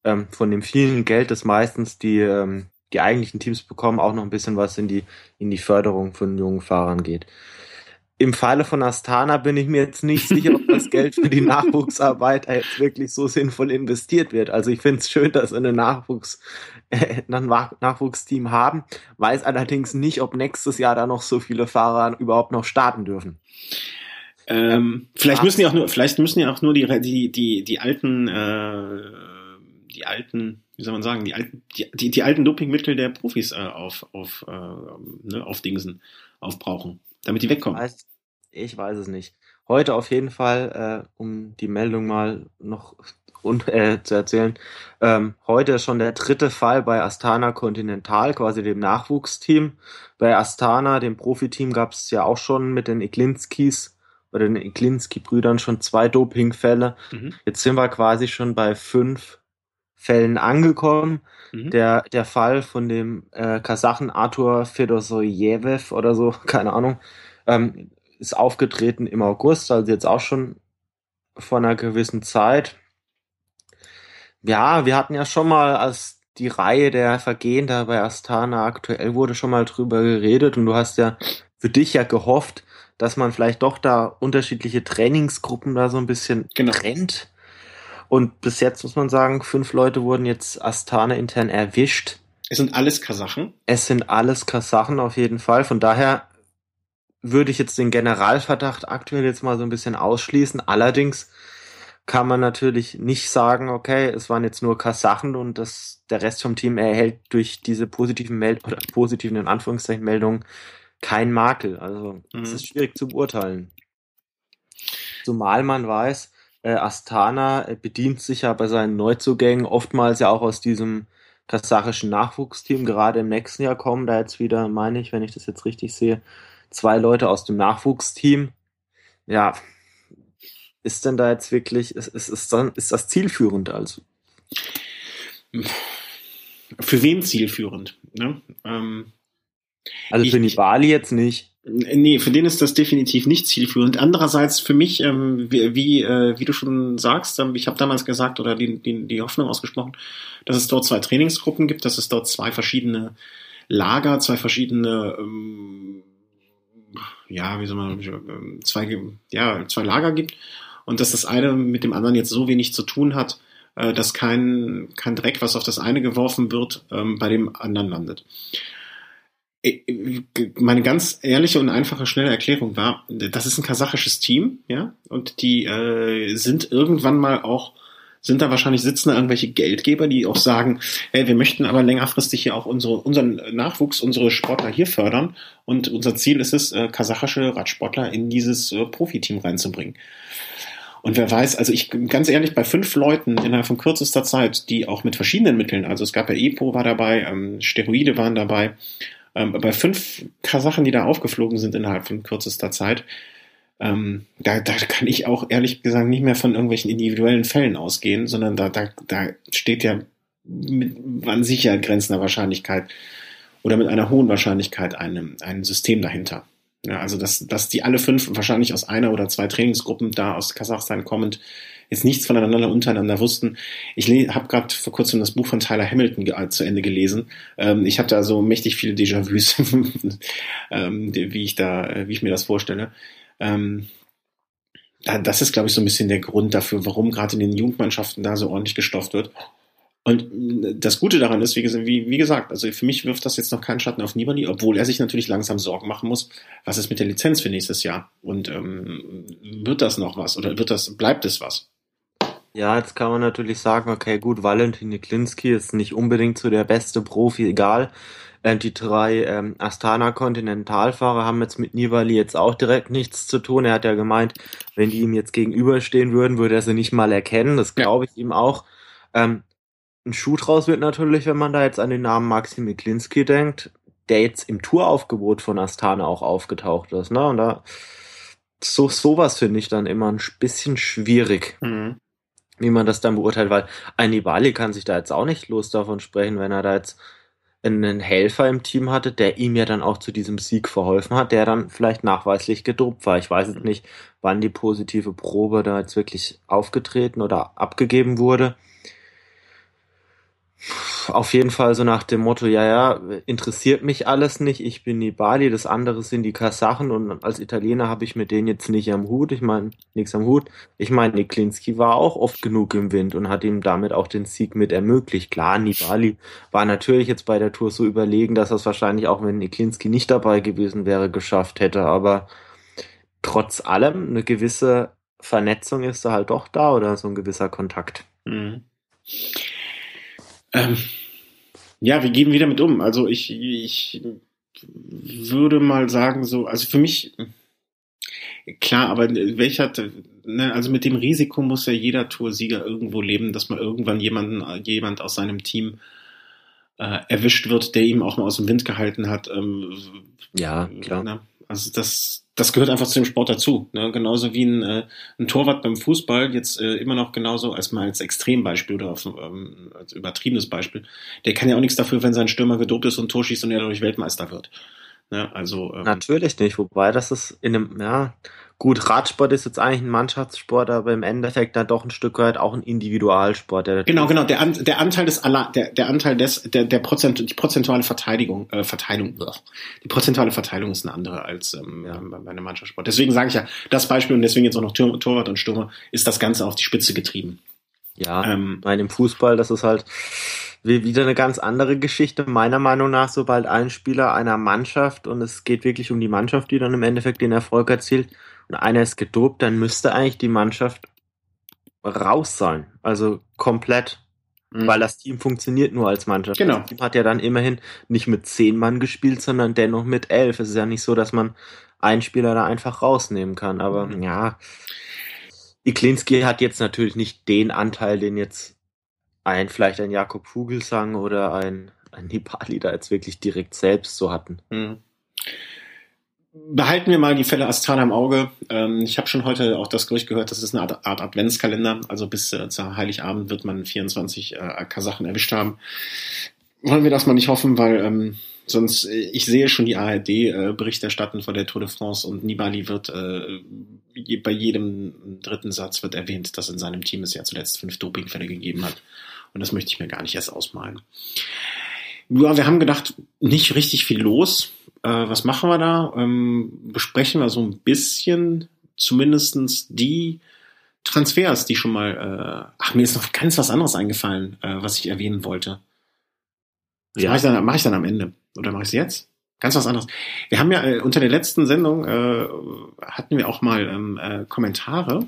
ähm, von dem vielen Geld, das meistens die, ähm, die eigentlichen Teams bekommen, auch noch ein bisschen was in die, in die Förderung von jungen Fahrern geht. Im Falle von Astana bin ich mir jetzt nicht sicher, ob das Geld für die Nachwuchsarbeit jetzt wirklich so sinnvoll investiert wird. Also ich finde es schön, dass sie eine Nachwuchs, äh, ein Nach- Nachwuchsteam haben, weiß allerdings nicht, ob nächstes Jahr da noch so viele Fahrer überhaupt noch starten dürfen. Ähm, vielleicht Ja. müssen ja auch nur, vielleicht müssen ja auch nur die, die, die, die alten, äh, die alten, wie soll man sagen, die alten, die, die, die alten Dopingmittel der Profis äh, auf, auf, äh, ne, auf Dingsen aufbrauchen, damit die wegkommen. weiß, ich weiß es nicht. Heute auf jeden Fall, äh, um die Meldung mal noch und, äh, zu erzählen, ähm, heute ist schon der dritte Fall bei Astana Continental, quasi dem Nachwuchsteam. Bei Astana, dem Profiteam, gab es ja auch schon mit den Iglinskis oder den Iglinski-Brüdern schon zwei Dopingfälle. Mhm. Jetzt sind wir quasi schon bei fünf Fällen angekommen. Mhm. Der, der Fall von dem äh, Kasachen Artur Fedosojew oder so, keine Ahnung, ähm, ist aufgetreten im August, also jetzt auch schon vor einer gewissen Zeit. Ja, wir hatten ja schon mal, als die Reihe der Vergehen da bei Astana aktuell wurde, schon mal drüber geredet und du hast ja für dich ja gehofft, dass man vielleicht doch da unterschiedliche Trainingsgruppen da so ein bisschen Genau. trennt. Und bis jetzt muss man sagen, fünf Leute wurden jetzt Astana intern erwischt. Es sind alles Kasachen. Es sind alles Kasachen auf jeden Fall. Von daher würde ich jetzt den Generalverdacht aktuell jetzt mal so ein bisschen ausschließen. Allerdings kann man natürlich nicht sagen, okay, es waren jetzt nur Kasachen und das, der Rest vom Team erhält durch diese positiven Meld oder positiven in Anführungszeichen Meldungen kein Makel. Also es Mhm. ist schwierig zu beurteilen. Zumal man weiß, Astana äh, bedient sich ja bei seinen Neuzugängen oftmals ja auch aus diesem kasachischen Nachwuchsteam. Gerade im nächsten Jahr kommen da jetzt wieder, meine ich, wenn ich das jetzt richtig sehe, zwei Leute aus dem Nachwuchsteam. Ja, ist denn da jetzt wirklich, ist, ist, ist, dann, ist das zielführend also? Für wen zielführend? Ne? Ähm, Also für Nibali jetzt nicht. Nee, für den ist das definitiv nicht zielführend. Andererseits für mich, ähm, wie, wie, äh, wie du schon sagst, ähm, ich habe damals gesagt oder die, die, die Hoffnung ausgesprochen, dass es dort zwei Trainingsgruppen gibt, dass es dort zwei verschiedene Lager, zwei verschiedene, ähm, ja, wie soll man, ähm, zwei, ja, zwei Lager gibt und dass das eine mit dem anderen jetzt so wenig zu tun hat, äh, dass kein, kein Dreck, was auf das eine geworfen wird, ähm, bei dem anderen landet. Meine ganz ehrliche und einfache, schnelle Erklärung war, das ist ein kasachisches Team, ja, und die äh, sind irgendwann mal auch sind da wahrscheinlich sitzen da irgendwelche Geldgeber, die auch sagen, hey, wir möchten aber längerfristig hier auch unsere, unseren Nachwuchs, unsere Sportler hier fördern und unser Ziel ist es, äh, kasachische Radsportler in dieses äh, Profiteam reinzubringen. Und wer weiß, also ich ganz ehrlich, bei fünf Leuten innerhalb von kürzester Zeit, die auch mit verschiedenen Mitteln, also es gab ja EPO war dabei, ähm, Steroide waren dabei, ähm, bei fünf Kasachen, die da aufgeflogen sind innerhalb von kürzester Zeit, ähm, da, da kann ich auch ehrlich gesagt nicht mehr von irgendwelchen individuellen Fällen ausgehen, sondern da, da, da steht ja mit an sicher grenzender Wahrscheinlichkeit oder mit einer hohen Wahrscheinlichkeit ein, ein System dahinter. Ja, also dass, dass die alle fünf wahrscheinlich aus einer oder zwei Trainingsgruppen da aus Kasachstan kommend jetzt nichts voneinander untereinander wussten. Ich habe gerade vor kurzem das Buch von Tyler Hamilton zu Ende gelesen. Ähm, ich habe da so mächtig viele Déjà-vus, ähm, wie ich da, wie ich mir das vorstelle. Ähm, das ist, glaube ich, so ein bisschen der Grund dafür, warum gerade in den Jugendmannschaften da so ordentlich gestofft wird. Und das Gute daran ist, wie, wie, wie, gesagt, also für mich wirft das jetzt noch keinen Schatten auf Nibali, obwohl er sich natürlich langsam Sorgen machen muss, was ist mit der Lizenz für nächstes Jahr? Und ähm, wird das noch was oder wird das, bleibt es was? Ja, jetzt kann man natürlich sagen, okay, gut, Valentin Klinski ist nicht unbedingt so der beste Profi, egal. Ähm, die drei ähm, Astana Kontinentalfahrer haben jetzt mit Nibali jetzt auch direkt nichts zu tun. Er hat ja gemeint, wenn die ihm jetzt gegenüberstehen würden, würde er sie nicht mal erkennen. Das glaube ich ihm auch. Ähm, ein Schuh draus wird natürlich, wenn man da jetzt an den Namen Maxim Miklinski denkt, der jetzt im Touraufgebot von Astana auch aufgetaucht ist. Ne? Und da so sowas finde ich dann immer ein bisschen schwierig. Mhm wie man das dann beurteilt, weil ein Nibali kann sich da jetzt auch nicht los davon sprechen, wenn er da jetzt einen Helfer im Team hatte, der ihm ja dann auch zu diesem Sieg verholfen hat, der dann vielleicht nachweislich gedopt war. Ich weiß jetzt nicht, wann die positive Probe da jetzt wirklich aufgetreten oder abgegeben wurde auf jeden Fall so nach dem Motto, ja, ja, interessiert mich alles nicht, ich bin Nibali, das andere sind die Kasachen und als Italiener habe ich mit denen jetzt nicht am Hut, ich meine, nichts am Hut. Ich meine, Niklinski war auch oft genug im Wind und hat ihm damit auch den Sieg mit ermöglicht. Klar, Nibali war natürlich jetzt bei der Tour so überlegen, dass er es wahrscheinlich auch, wenn Niklinski nicht dabei gewesen wäre, geschafft hätte, aber trotz allem eine gewisse Vernetzung ist da halt doch da oder so ein gewisser Kontakt. Mhm. Ähm, ja, wir gehen wieder mit um. Also ich, ich würde mal sagen, so, also für mich, klar, aber welcher, ne, also mit dem Risiko muss ja jeder Toursieger irgendwo leben, dass man irgendwann jemanden, jemand aus seinem Team äh, erwischt wird, der ihm auch mal aus dem Wind gehalten hat. Ähm, ja, klar. Ne? Also das, das gehört einfach zu dem Sport dazu. Ne? Genauso wie ein, äh, ein Torwart beim Fußball jetzt äh, immer noch genauso als mal als Extrembeispiel oder auf, ähm, als übertriebenes Beispiel. Der kann ja auch nichts dafür, wenn sein Stürmer gedopt ist und Tor schießt und er dadurch Weltmeister wird. Ne? Also ähm, natürlich nicht. Wobei das ist in einem ja Gut, Radsport ist jetzt eigentlich ein Mannschaftssport, aber im Endeffekt dann doch ein Stück weit auch ein Individualsport. Genau, genau. Der, An der Anteil des der, der Anteil des der, der Prozent die prozentuale Verteidigung äh, Verteilung die prozentuale Verteilung ist eine andere als ähm, ja. bei einem Mannschaftssport. Deswegen sage ich ja, das Beispiel und deswegen jetzt auch noch Tor Torwart und Stürmer ist das Ganze auf die Spitze getrieben. Ja, ähm, bei dem Fußball, das ist halt wieder eine ganz andere Geschichte. Meiner Meinung nach, sobald ein Spieler einer Mannschaft und es geht wirklich um die Mannschaft, die dann im Endeffekt den Erfolg erzielt, und einer ist gedopt, dann müsste eigentlich die Mannschaft raus sein. Also komplett. Mhm. Weil das Team funktioniert nur als Mannschaft. Genau. Das Team hat ja dann immerhin nicht mit zehn Mann gespielt, sondern dennoch mit elf. Es ist ja nicht so, dass man einen Spieler da einfach rausnehmen kann. Aber mhm. ja, Iklinski hat jetzt natürlich nicht den Anteil, den jetzt ein, vielleicht ein Jakob Vogelsang oder ein, ein Nibali da jetzt wirklich direkt selbst so hatten. Mhm behalten wir mal die Fälle Astana im Auge. Ähm, ich habe schon heute auch das Gerücht gehört, das ist eine Art, Art Adventskalender. Also bis äh, zu Heiligabend wird man 24 äh, Kasachen erwischt haben. Wollen wir das mal nicht hoffen, weil ähm, sonst, äh, ich sehe schon die ARD äh, Bericht von der Tour de France und Nibali wird äh, bei jedem dritten Satz wird erwähnt, dass in seinem Team es ja zuletzt fünf Dopingfälle gegeben hat. Und das möchte ich mir gar nicht erst ausmalen. Ja, wir haben gedacht, nicht richtig viel los. Äh, was machen wir da? Ähm, besprechen wir so ein bisschen zumindestens die Transfers, die schon mal. Äh, ach, mir ist noch ganz was anderes eingefallen, äh, was ich erwähnen wollte. Das ja. mache ich, dann, mach ich dann am Ende. Oder mache ich es jetzt? Ganz was anderes. Wir haben ja äh, unter der letzten Sendung äh, hatten wir auch mal ähm, äh, Kommentare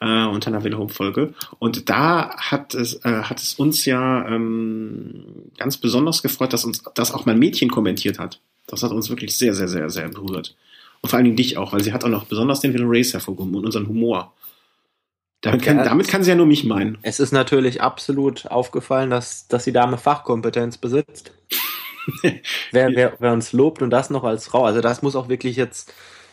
äh, unter einer Welle Folge und da hat es äh, hat es uns ja ähm, ganz besonders gefreut, dass uns das auch mal ein Mädchen kommentiert hat. Das hat uns wirklich sehr sehr sehr sehr berührt und vor allen Dingen dich auch, weil sie hat auch noch besonders den Will Race hervorgehoben und unseren Humor. Damit kann, damit kann sie ja nur mich meinen. Es ist natürlich absolut aufgefallen, dass, dass die Dame Fachkompetenz besitzt. wer, wer, wer uns lobt und das noch als Frau, also das muss auch wirklich jetzt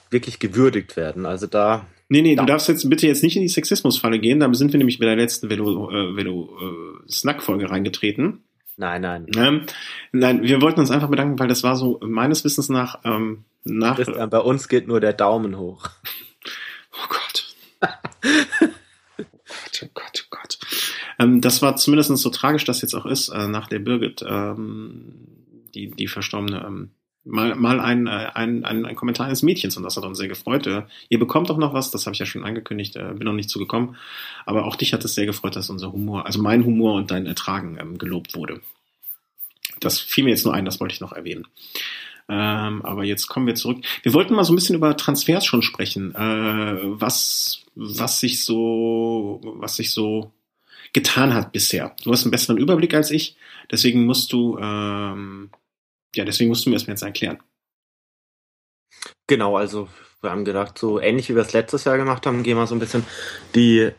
wirklich gewürdigt werden. Also da. Nee, nee, da. du darfst jetzt bitte jetzt nicht in die Sexismusfalle gehen. Da sind wir nämlich bei der letzten Velo, äh, Velo äh, Snack-Folge reingetreten. Nein, nein. Ähm, nein, wir wollten uns einfach bedanken, weil das war so meines Wissens nach ähm, nach. Christian, bei uns geht nur der Daumen hoch. Oh Gott. oh Gott, oh Gott, oh Gott. Ähm, das war zumindest so tragisch, das jetzt auch ist, äh, nach der Birgit. Ähm, die, die verstorbene, ähm, mal, mal ein, äh, ein, ein, ein Kommentar eines Mädchens und das hat uns sehr gefreut. Äh, ihr bekommt auch noch was, das habe ich ja schon angekündigt, äh, bin noch nicht zugekommen. Aber auch dich hat es sehr gefreut, dass unser Humor, also mein Humor und dein Ertragen ähm, gelobt wurde. Das fiel mir jetzt nur ein, das wollte ich noch erwähnen. Ähm, aber jetzt kommen wir zurück. Wir wollten mal so ein bisschen über Transfers schon sprechen, äh, was, was sich so, was sich so getan hat bisher. Du hast einen besseren Überblick als ich, deswegen musst du ähm, ja, deswegen musst du mir das jetzt erklären. Genau, also wir haben gedacht, so ähnlich wie wir es letztes Jahr gemacht haben, gehen wir so ein bisschen die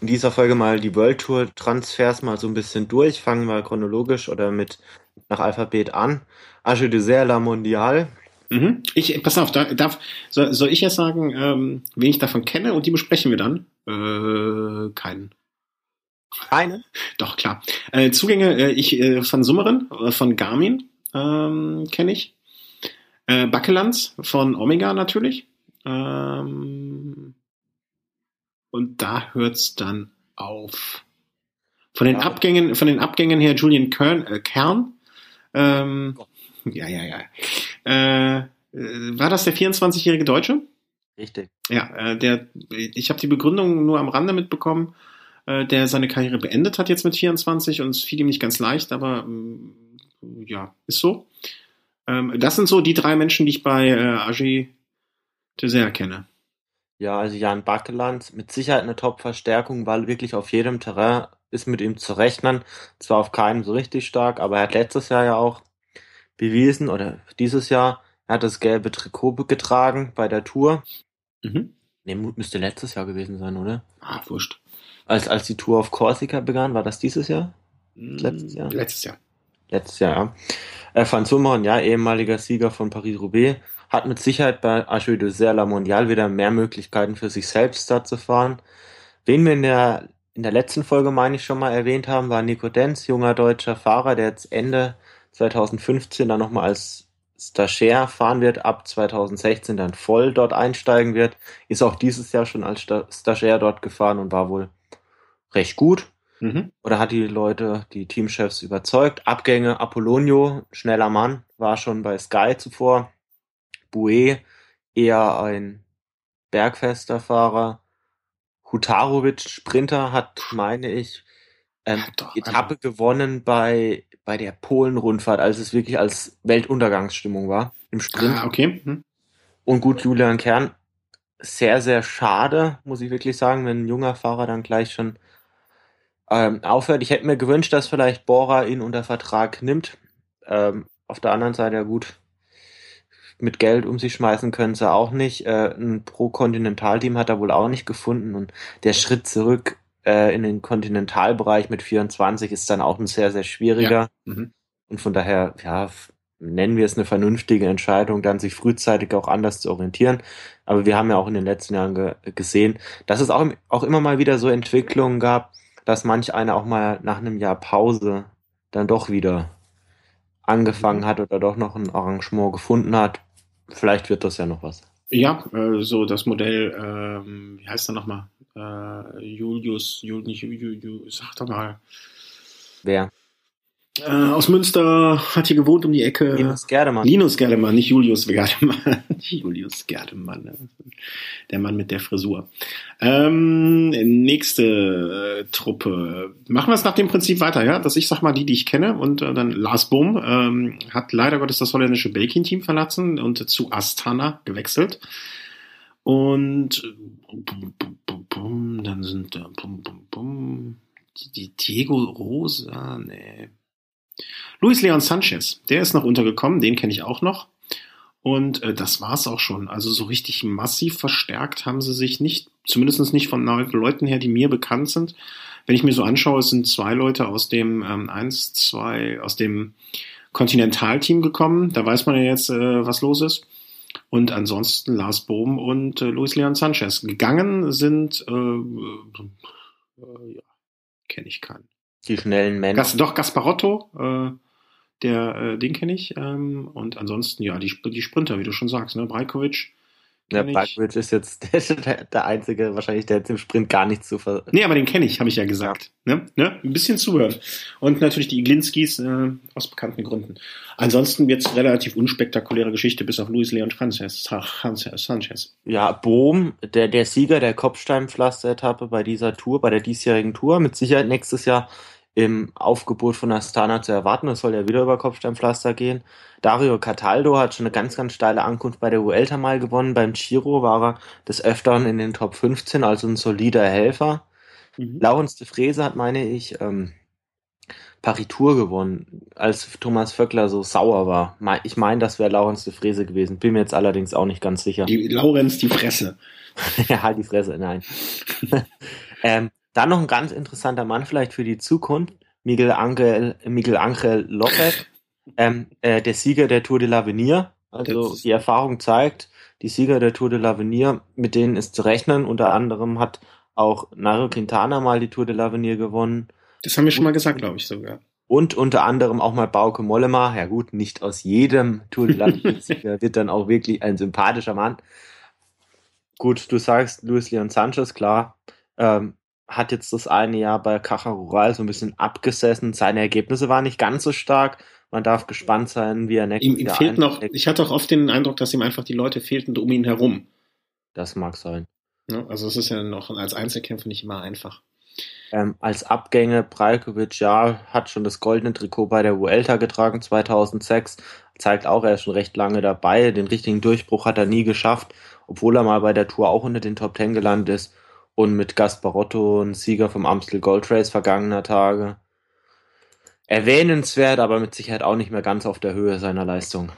in dieser Folge mal die World Tour Transfers mal so ein bisschen durch. Fangen wir chronologisch oder mit nach Alphabet an. Age de Serre La Mondial. Mhm. Ich, pass auf, da, darf, soll, soll ich jetzt sagen, ähm, wen ich davon kenne und die besprechen wir dann? Äh, keinen. Keine? Doch, klar. Äh, Zugänge, äh, ich äh, von Summerin, äh, von Garmin ähm, kenne ich. Äh, Backelands von Omega natürlich. Ähm, und da hört's dann auf. Von den ja. Abgängen, von den Abgängen her Julian Kern, äh, Kern ähm, ja, ja, ja. Äh, war das der 24-jährige Deutsche? Richtig. Ja, äh, der, ich habe die Begründung nur am Rande mitbekommen, äh, der seine Karriere beendet hat jetzt mit 24 und es fiel ihm nicht ganz leicht, aber ähm, ja, ist so. Ähm, das sind so die drei Menschen, die ich bei äh, Agi Teser kenne. Ja, also Jan Backeland mit Sicherheit eine Top-Verstärkung, weil wirklich auf jedem Terrain ist mit ihm zu rechnen. Zwar auf keinem so richtig stark, aber er hat letztes Jahr ja auch bewiesen, oder dieses Jahr, er hat das gelbe Trikot getragen bei der Tour. Mhm. Ne, müsste letztes Jahr gewesen sein, oder? Ah, wurscht. Als, als die Tour auf Korsika begann, war das dieses Jahr? Letztes Jahr? Letztes Jahr letztes Jahr, ja. Äh, Franz Summeren, ja, ehemaliger Sieger von Paris-Roubaix, hat mit Sicherheit bei Arche de Serre Mondial wieder mehr Möglichkeiten für sich selbst da zu fahren. Wen wir in der, in der letzten Folge, meine ich, schon mal erwähnt haben, war Nico Denz, junger deutscher Fahrer, der jetzt Ende 2015 dann nochmal als Stagiaire fahren wird, ab 2016 dann voll dort einsteigen wird, ist auch dieses Jahr schon als Stagiaire dort gefahren und war wohl recht gut. Mhm. Oder hat die Leute, die Teamchefs überzeugt? Abgänge, Apollonio, schneller Mann, war schon bei Sky zuvor. Bue, eher ein bergfester Fahrer. Hutarovic, Sprinter, hat, meine ich, ähm, ja, Etappe aber. gewonnen bei, bei der Polen-Rundfahrt, als es wirklich als Weltuntergangsstimmung war im Sprint. Ah, okay. Hm. Und gut, Julian Kern, sehr, sehr schade, muss ich wirklich sagen, wenn ein junger Fahrer dann gleich schon ähm, aufhört. Ich hätte mir gewünscht, dass vielleicht Bora ihn unter Vertrag nimmt. Ähm, auf der anderen Seite, ja gut, mit Geld um sich schmeißen können sie auch nicht. Äh, ein Pro-Kontinentalteam hat er wohl auch nicht gefunden und der Schritt zurück äh, in den Kontinentalbereich mit 24 ist dann auch ein sehr, sehr schwieriger. Ja. Mhm. Und von daher, ja, nennen wir es eine vernünftige Entscheidung, dann sich frühzeitig auch anders zu orientieren. Aber wir haben ja auch in den letzten Jahren ge gesehen, dass es auch, auch immer mal wieder so Entwicklungen gab, dass manch einer auch mal nach einem Jahr Pause dann doch wieder angefangen hat oder doch noch ein Arrangement gefunden hat. Vielleicht wird das ja noch was. Ja, äh, so das Modell, ähm, wie heißt er nochmal? Äh, Julius, Jul, nicht Julius, sag doch mal. Wer? Äh, aus Münster hat hier gewohnt um die Ecke. Linus Gerdemann. Linus Gerdemann, nicht Julius Gerdemann. Julius Gerdemann, ne? der Mann mit der Frisur. Ähm, nächste äh, Truppe. Machen wir es nach dem Prinzip weiter, ja? Dass ich sag mal die, die ich kenne und äh, dann Lars Bohm ähm, hat leider Gottes das holländische Belkin-Team verlassen und zu Astana gewechselt. Und bum, bum, bum, dann sind da bum, bum, bum, die Diego Rosa, nee. Luis Leon Sanchez, der ist noch untergekommen, den kenne ich auch noch. Und äh, das war's auch schon. Also so richtig massiv verstärkt haben sie sich nicht, zumindest nicht von Leuten her, die mir bekannt sind. Wenn ich mir so anschaue, es sind zwei Leute aus dem ähm, eins, zwei, aus dem Kontinentalteam gekommen. Da weiß man ja jetzt, äh, was los ist. Und ansonsten Lars Bohm und äh, Luis Leon Sanchez. Gegangen sind, äh, äh, ja, kenne ich keinen. Die schnellen Männer. Gas, doch, Gasparotto, äh, der, äh, den kenne ich. Ähm, und ansonsten, ja, die, die Sprinter, wie du schon sagst, ne? Brajkovic. Ja, Brajkovic ist jetzt der, der, Einzige, wahrscheinlich, der jetzt im Sprint gar nichts zu ver... Nee, aber den kenne ich, habe ich ja gesagt. Ne? Ne? Ein bisschen zuhören. Und natürlich die Iglinskis äh, aus bekannten Gründen. Ansonsten wird's relativ unspektakuläre Geschichte, bis auf Luis Leon Sanchez. Sanchez. Ja, Bohm, der, der Sieger der Kopfsteinpflaster-Etappe bei dieser Tour, bei der diesjährigen Tour, mit Sicherheit nächstes Jahr im Aufgebot von Astana zu erwarten. Es soll ja wieder über Kopfsteinpflaster gehen. Dario Cataldo hat schon eine ganz, ganz steile Ankunft bei der Vuelta mal gewonnen. Beim Giro war er des Öfteren in den Top 15, also ein solider Helfer. Mhm. Laurens de Frese hat, meine ich, ähm, Paritur gewonnen, als Thomas Vöckler so sauer war. Ich meine, das wäre Laurens de Frese gewesen. Bin mir jetzt allerdings auch nicht ganz sicher. Die, Laurens die Fresse. ja, halt die Fresse, nein. ähm, dann noch ein ganz interessanter Mann vielleicht für die Zukunft, Miguel Angel, Miguel Angel Lopez, ähm, äh, der Sieger der Tour de l'Avenir. Also die Erfahrung zeigt, die Sieger der Tour de l'Avenir, mit denen ist zu rechnen. Unter anderem hat auch Nairo Quintana mal die Tour de l'Avenir gewonnen. Das haben wir schon mal gesagt, glaube ich sogar. Und unter anderem auch mal Bauke Mollema. Ja gut, nicht aus jedem Tour de l'Avenir-Sieger wird dann auch wirklich ein sympathischer Mann. Gut, du sagst Luis Leon Sanchez, klar. Ähm, hat jetzt das eine Jahr bei Caja Rural so ein bisschen abgesessen. Seine Ergebnisse waren nicht ganz so stark. Man darf gespannt sein, wie er nächstes ihm, ihm fehlt noch. Ich hatte auch oft den Eindruck, dass ihm einfach die Leute fehlten um ihn herum. Das mag sein. Ja, also es ist ja noch als Einzelkämpfer nicht immer einfach. Ähm, als Abgänge Brajkovic, ja, hat schon das goldene Trikot bei der Vuelta getragen 2006. Zeigt auch, er ist schon recht lange dabei. Den richtigen Durchbruch hat er nie geschafft, obwohl er mal bei der Tour auch unter den Top Ten gelandet ist und mit Gasparotto, ein Sieger vom Amstel Gold Race vergangener Tage. Erwähnenswert, aber mit Sicherheit auch nicht mehr ganz auf der Höhe seiner Leistung.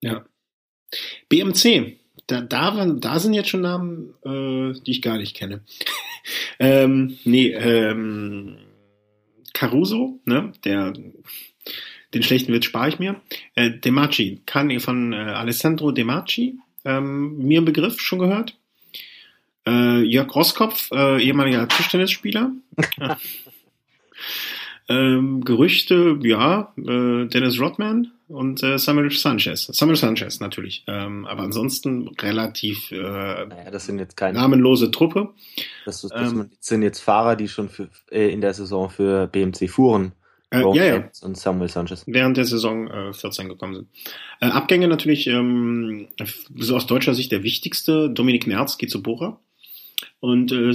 Ja. BMC, da, da, da sind jetzt schon Namen, äh, die ich gar nicht kenne. ähm, nee, ähm, Caruso, ne, der, den schlechten Witz spare ich mir. Äh, Demaci, kann von äh, Alessandro Demaci, ähm, mir ein Begriff schon gehört. Äh, Jörg Rosskopf, äh, ehemaliger Tischtennisspieler. ähm, Gerüchte, ja, äh, Dennis Rodman und äh, Samuel Sanchez. Samuel Sanchez natürlich. Ähm, aber ansonsten relativ äh, naja, das sind jetzt keine namenlose Truppe. Das, das ähm, sind jetzt Fahrer, die schon für, äh, in der Saison für BMC fuhren. Äh, ja, ja. Und Samuel Sanchez. Während der Saison äh, 14 gekommen sind. Äh, Abgänge natürlich, ähm, so aus deutscher Sicht der wichtigste. Dominik Nerz geht zu Bora. Und äh,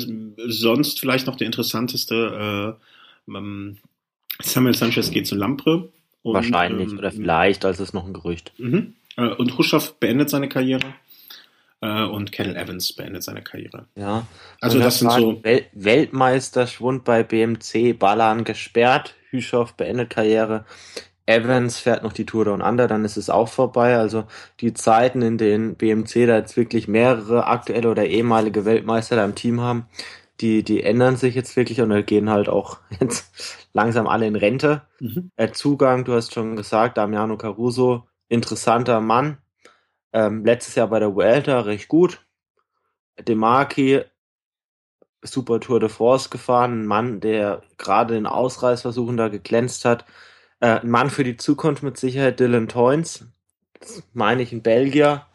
sonst vielleicht noch der interessanteste, äh, ähm, Samuel Sanchez geht zu Lampre. Und, Wahrscheinlich ähm, oder vielleicht, als ist noch ein Gerücht. Mhm. Äh, und Huschow beendet seine Karriere. Äh, und Kettle Evans beendet seine Karriere. Ja. Also das, das sind so. Wel Weltmeisterschwund bei BMC, Ballan gesperrt, Hüschow beendet Karriere. Evans fährt noch die Tour Down Under, dann ist es auch vorbei. Also die Zeiten, in denen BMC da jetzt wirklich mehrere aktuelle oder ehemalige Weltmeister da im Team haben, die, die ändern sich jetzt wirklich und gehen halt auch jetzt langsam alle in Rente. Mhm. Zugang, du hast schon gesagt, Damiano Caruso, interessanter Mann. Ähm, letztes Jahr bei der Vuelta recht gut. Demarki, super Tour de France gefahren, ein Mann, der gerade in Ausreißversuchen da geglänzt hat Äh, ein Mann für die Zukunft mit Sicherheit Dylan Toynes, das meine ich in Belgier,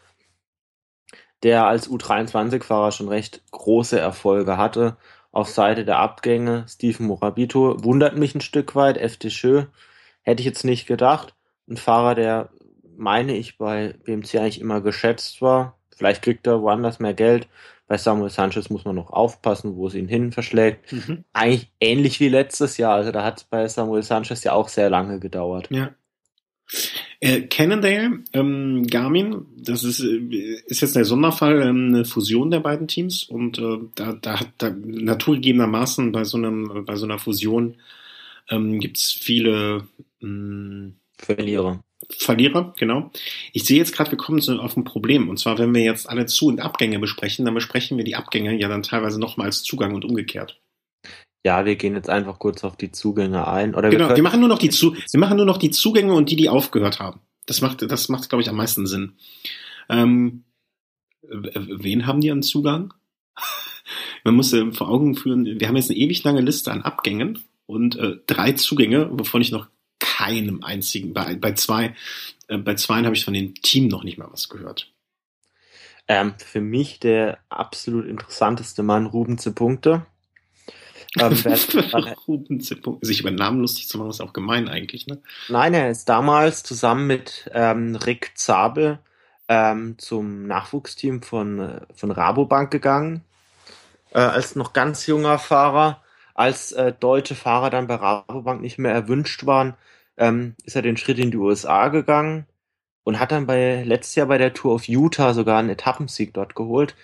der als U23-Fahrer schon recht große Erfolge hatte. Auf Seite der Abgänge Stephen Morabito wundert mich ein Stück weit. FT Schö hätte ich jetzt nicht gedacht. Ein Fahrer, der, meine ich, bei BMC eigentlich immer geschätzt war. Vielleicht kriegt er woanders mehr Geld. Bei Samuel Sanchez muss man noch aufpassen, wo es ihn hin verschlägt. Mhm. Eigentlich ähnlich wie letztes Jahr. Also da hat es bei Samuel Sanchez ja auch sehr lange gedauert. Ja. Äh, Cannondale, ähm, Garmin, das ist, äh, ist jetzt der Sonderfall, ähm, eine Fusion der beiden Teams und äh, da, da hat da naturgegebenermaßen bei so einem, bei so einer Fusion ähm, gibt es viele mh, Verlierer. Verlierer, genau. Ich sehe jetzt gerade, wir kommen zu, auf ein Problem. Und zwar, wenn wir jetzt alle Zu- und Abgänge besprechen, dann besprechen wir die Abgänge ja dann teilweise nochmal als Zugang und umgekehrt. Ja, wir gehen jetzt einfach kurz auf die Zugänge ein. Oder genau, wir, wir machen nur noch die Zu wir machen nur noch die Zugänge und die, die aufgehört haben. Das macht, das macht, glaube ich, am meisten Sinn. Ähm, wen haben die an Zugang? Man muss äh, vor Augen führen, wir haben jetzt eine ewig lange Liste an Abgängen und äh, drei Zugänge, wovon ich noch keinem einzigen, bei, bei zwei, äh, bei zweien habe ich von dem Team noch nicht mal was gehört. Ähm, für mich der absolut interessanteste Mann, Ruben zu Punkte. Ähm, sich über Namen lustig zu machen, ist auch gemein eigentlich, ne? Nein, er ist damals zusammen mit ähm, Rick Zabel ähm, zum Nachwuchsteam von, von Rabobank gegangen. Äh, als noch ganz junger Fahrer. Als äh, deutsche Fahrer dann bei Rabobank nicht mehr erwünscht waren, ähm, ist er den Schritt in die USA gegangen und hat dann bei letztes Jahr bei der Tour of Utah sogar einen Etappensieg dort geholt.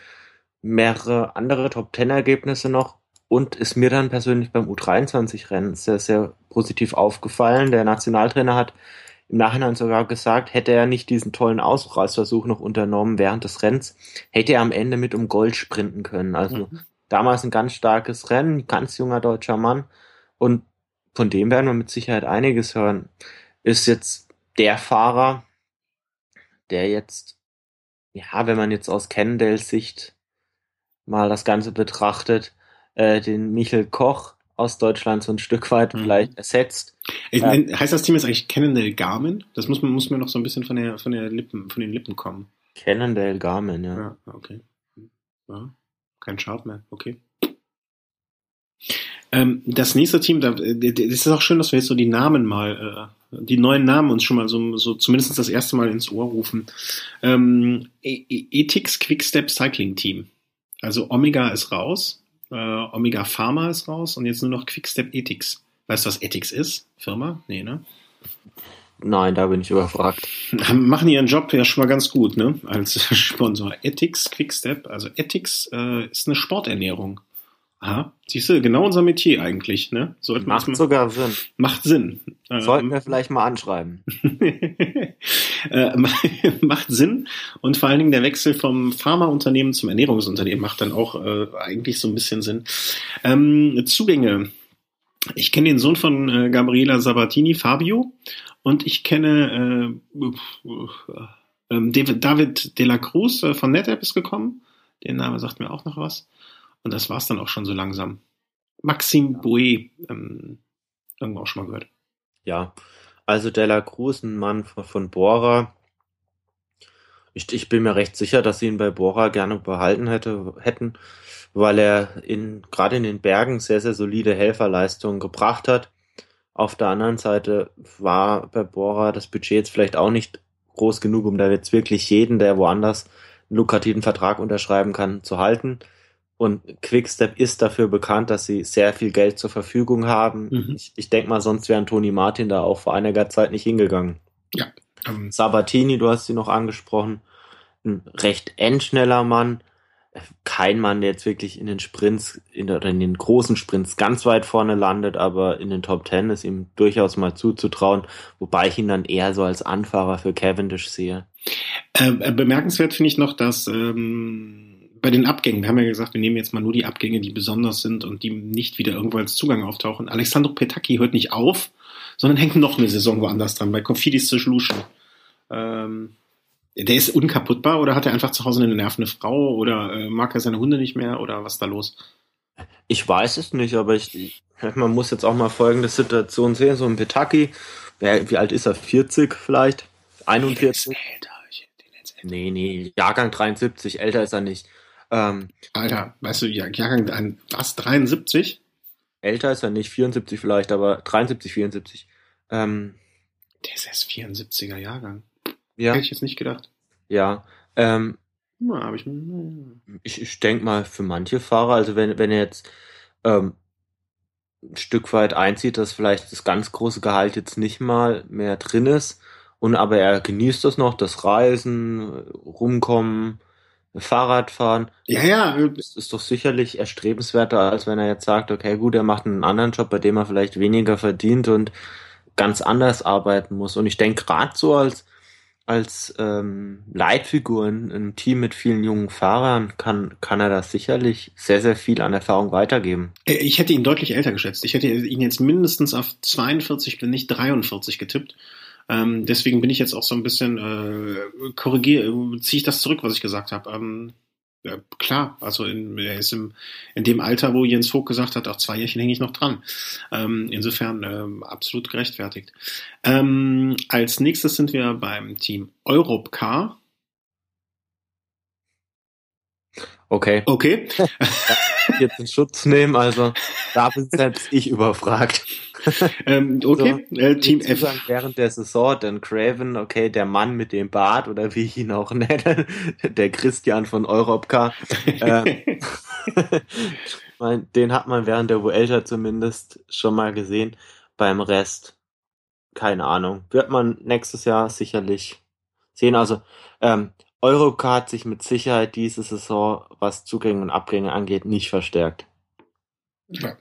Mehrere andere Top-10-Ergebnisse noch und ist mir dann persönlich beim U23-Rennen sehr, sehr positiv aufgefallen. Der Nationaltrainer hat im Nachhinein sogar gesagt, hätte er nicht diesen tollen Ausreißversuch noch unternommen während des Rennens, hätte er am Ende mit um Gold sprinten können. Also mhm. damals ein ganz starkes Rennen, ganz junger deutscher Mann. Und von dem werden wir mit Sicherheit einiges hören. Ist jetzt der Fahrer, der jetzt, ja, wenn man jetzt aus Cannondales Sicht mal das Ganze betrachtet, äh, den Michael Koch aus Deutschland so ein Stück weit mhm. vielleicht ersetzt. Ich mein, heißt das Team jetzt eigentlich Cannondale Garmin? Das muss man muss mir noch so ein bisschen von der von der Lippen von den Lippen kommen. Cannondale Garmin, ja. Ja, okay. Ja, kein Sharp mehr, okay. Ähm, das nächste Team, da, äh, das ist auch schön, dass wir jetzt so die Namen mal, äh, die neuen Namen uns schon mal so, so zumindest das erste Mal ins Ohr rufen. Ähm, e-, e-, Ethics Quickstep Cycling Team. Also Omega ist raus, äh, Omega Pharma ist raus und jetzt nur noch Quickstep Ethics. Weißt du, was Ethics ist? Firma? Nee, ne? Nein, da bin ich überfragt. Machen ihren Job ja schon mal ganz gut, ne? Als Sponsor. Ethics Quickstep, also Ethics äh, ist eine Sporternährung. Aha, siehst du, genau unser Metier eigentlich, ne? Sollten macht sogar Sinn. Macht Sinn. Sollten ähm, wir vielleicht mal anschreiben. äh, macht Sinn und vor allen Dingen der Wechsel vom Pharmaunternehmen zum Ernährungsunternehmen macht dann auch äh, eigentlich so ein bisschen Sinn. Ähm, Zugänge. Ich kenne den Sohn von äh, Gabriela Sabatini, Fabio, und ich kenne äh, äh, David, David de la Cruz äh, von NetApp ist gekommen. Der Name sagt mir auch noch was. Und das war es dann auch schon so langsam. Maxime ja. Bouet, ähm, irgendwo auch schon mal gehört. Ja, also Della Cruz, ein Mann von, von Bora. Ich, ich bin mir recht sicher, dass sie ihn bei Bora gerne behalten hätte, hätten, weil er in, gerade in den Bergen sehr, sehr solide Helferleistungen gebracht hat. Auf der anderen Seite war bei Bora das Budget jetzt vielleicht auch nicht groß genug, um da jetzt wirklich jeden, der woanders einen lukrativen Vertrag unterschreiben kann, zu halten. Und Quickstep ist dafür bekannt, dass sie sehr viel Geld zur Verfügung haben. Mhm. Ich, ich denke mal, sonst wäre Toni Martin da auch vor einiger Zeit nicht hingegangen. Ja. Ähm. Sabatini, du hast sie noch angesprochen, ein recht endschneller Mann. Kein Mann, der jetzt wirklich in den Sprints, in, oder in den großen Sprints ganz weit vorne landet, aber in den Top Ten ist ihm durchaus mal zuzutrauen, wobei ich ihn dann eher so als Anfahrer für Cavendish sehe. Äh, bemerkenswert finde ich noch, dass ähm bei den Abgängen, wir haben ja gesagt, wir nehmen jetzt mal nur die Abgänge, die besonders sind und die nicht wieder irgendwo als Zugang auftauchen. Alexandro Petacchi hört nicht auf, sondern hängt noch eine Saison woanders dran, bei Confidis Solution. Ähm, der ist unkaputtbar oder hat er einfach zu Hause eine nervende Frau oder äh, mag er seine Hunde nicht mehr oder was ist da los? Ich weiß es nicht, aber ich, man muss jetzt auch mal folgende Situation sehen. So ein Petaki wie alt ist er? 40 vielleicht? 41? Nee, den jetzt älter. Nee, nee, Jahrgang 73, älter ist er nicht. Ähm, Alter, weißt du, ja, Jahrgang ein- was, 73? älter ist er nicht, 74 vielleicht, aber 73, 74. Ähm, Der ist erst 74er Jahrgang. ja, Hätte ich jetzt nicht gedacht. ja. Ähm, Na, ich ich, ich denke mal, für manche Fahrer, also wenn, wenn er jetzt ähm, ein Stück weit einzieht, dass vielleicht das ganz große Gehalt jetzt nicht mal mehr drin ist, und aber er genießt das noch, das Reisen, rumkommen, Fahrradfahren, Ja, ja, Das ist doch sicherlich erstrebenswerter, als wenn er jetzt sagt, okay, gut, er macht einen anderen Job, bei dem er vielleicht weniger verdient und ganz anders arbeiten muss. Und ich denke, gerade so als, als ähm, Leitfigur in einem Team mit vielen jungen Fahrern kann, kann er da sicherlich sehr, sehr viel an Erfahrung weitergeben. Äh, Ich hätte ihn deutlich älter geschätzt. Ich hätte ihn jetzt mindestens auf 42, wenn nicht 43 getippt. Ähm, deswegen bin ich jetzt auch so ein bisschen äh, korrigiere, ziehe ich das zurück, was ich gesagt habe. Ähm, ja, klar, also in, er ist im, in dem Alter, wo Jens Vogt gesagt hat, auch zwei Jährchen hänge ich noch dran. Ähm, insofern ähm, absolut gerechtfertigt. Ähm, als nächstes sind wir beim Team Europcar. Okay, Okay. jetzt in Schutz nehmen, also da bin selbst ich überfragt. ähm, okay. Äh, Team F. sagen, Während der Saison, dann Craven, okay, der Mann mit dem Bart oder wie ich ihn auch nenne, der Christian von Europcar, äh, den hat man während der Vuelta zumindest schon mal gesehen. Beim Rest, keine Ahnung. Wird man nächstes Jahr sicherlich sehen. Also, ähm, Europcar hat sich mit Sicherheit diese Saison, was Zugänge und Abgänge angeht, nicht verstärkt. Ja.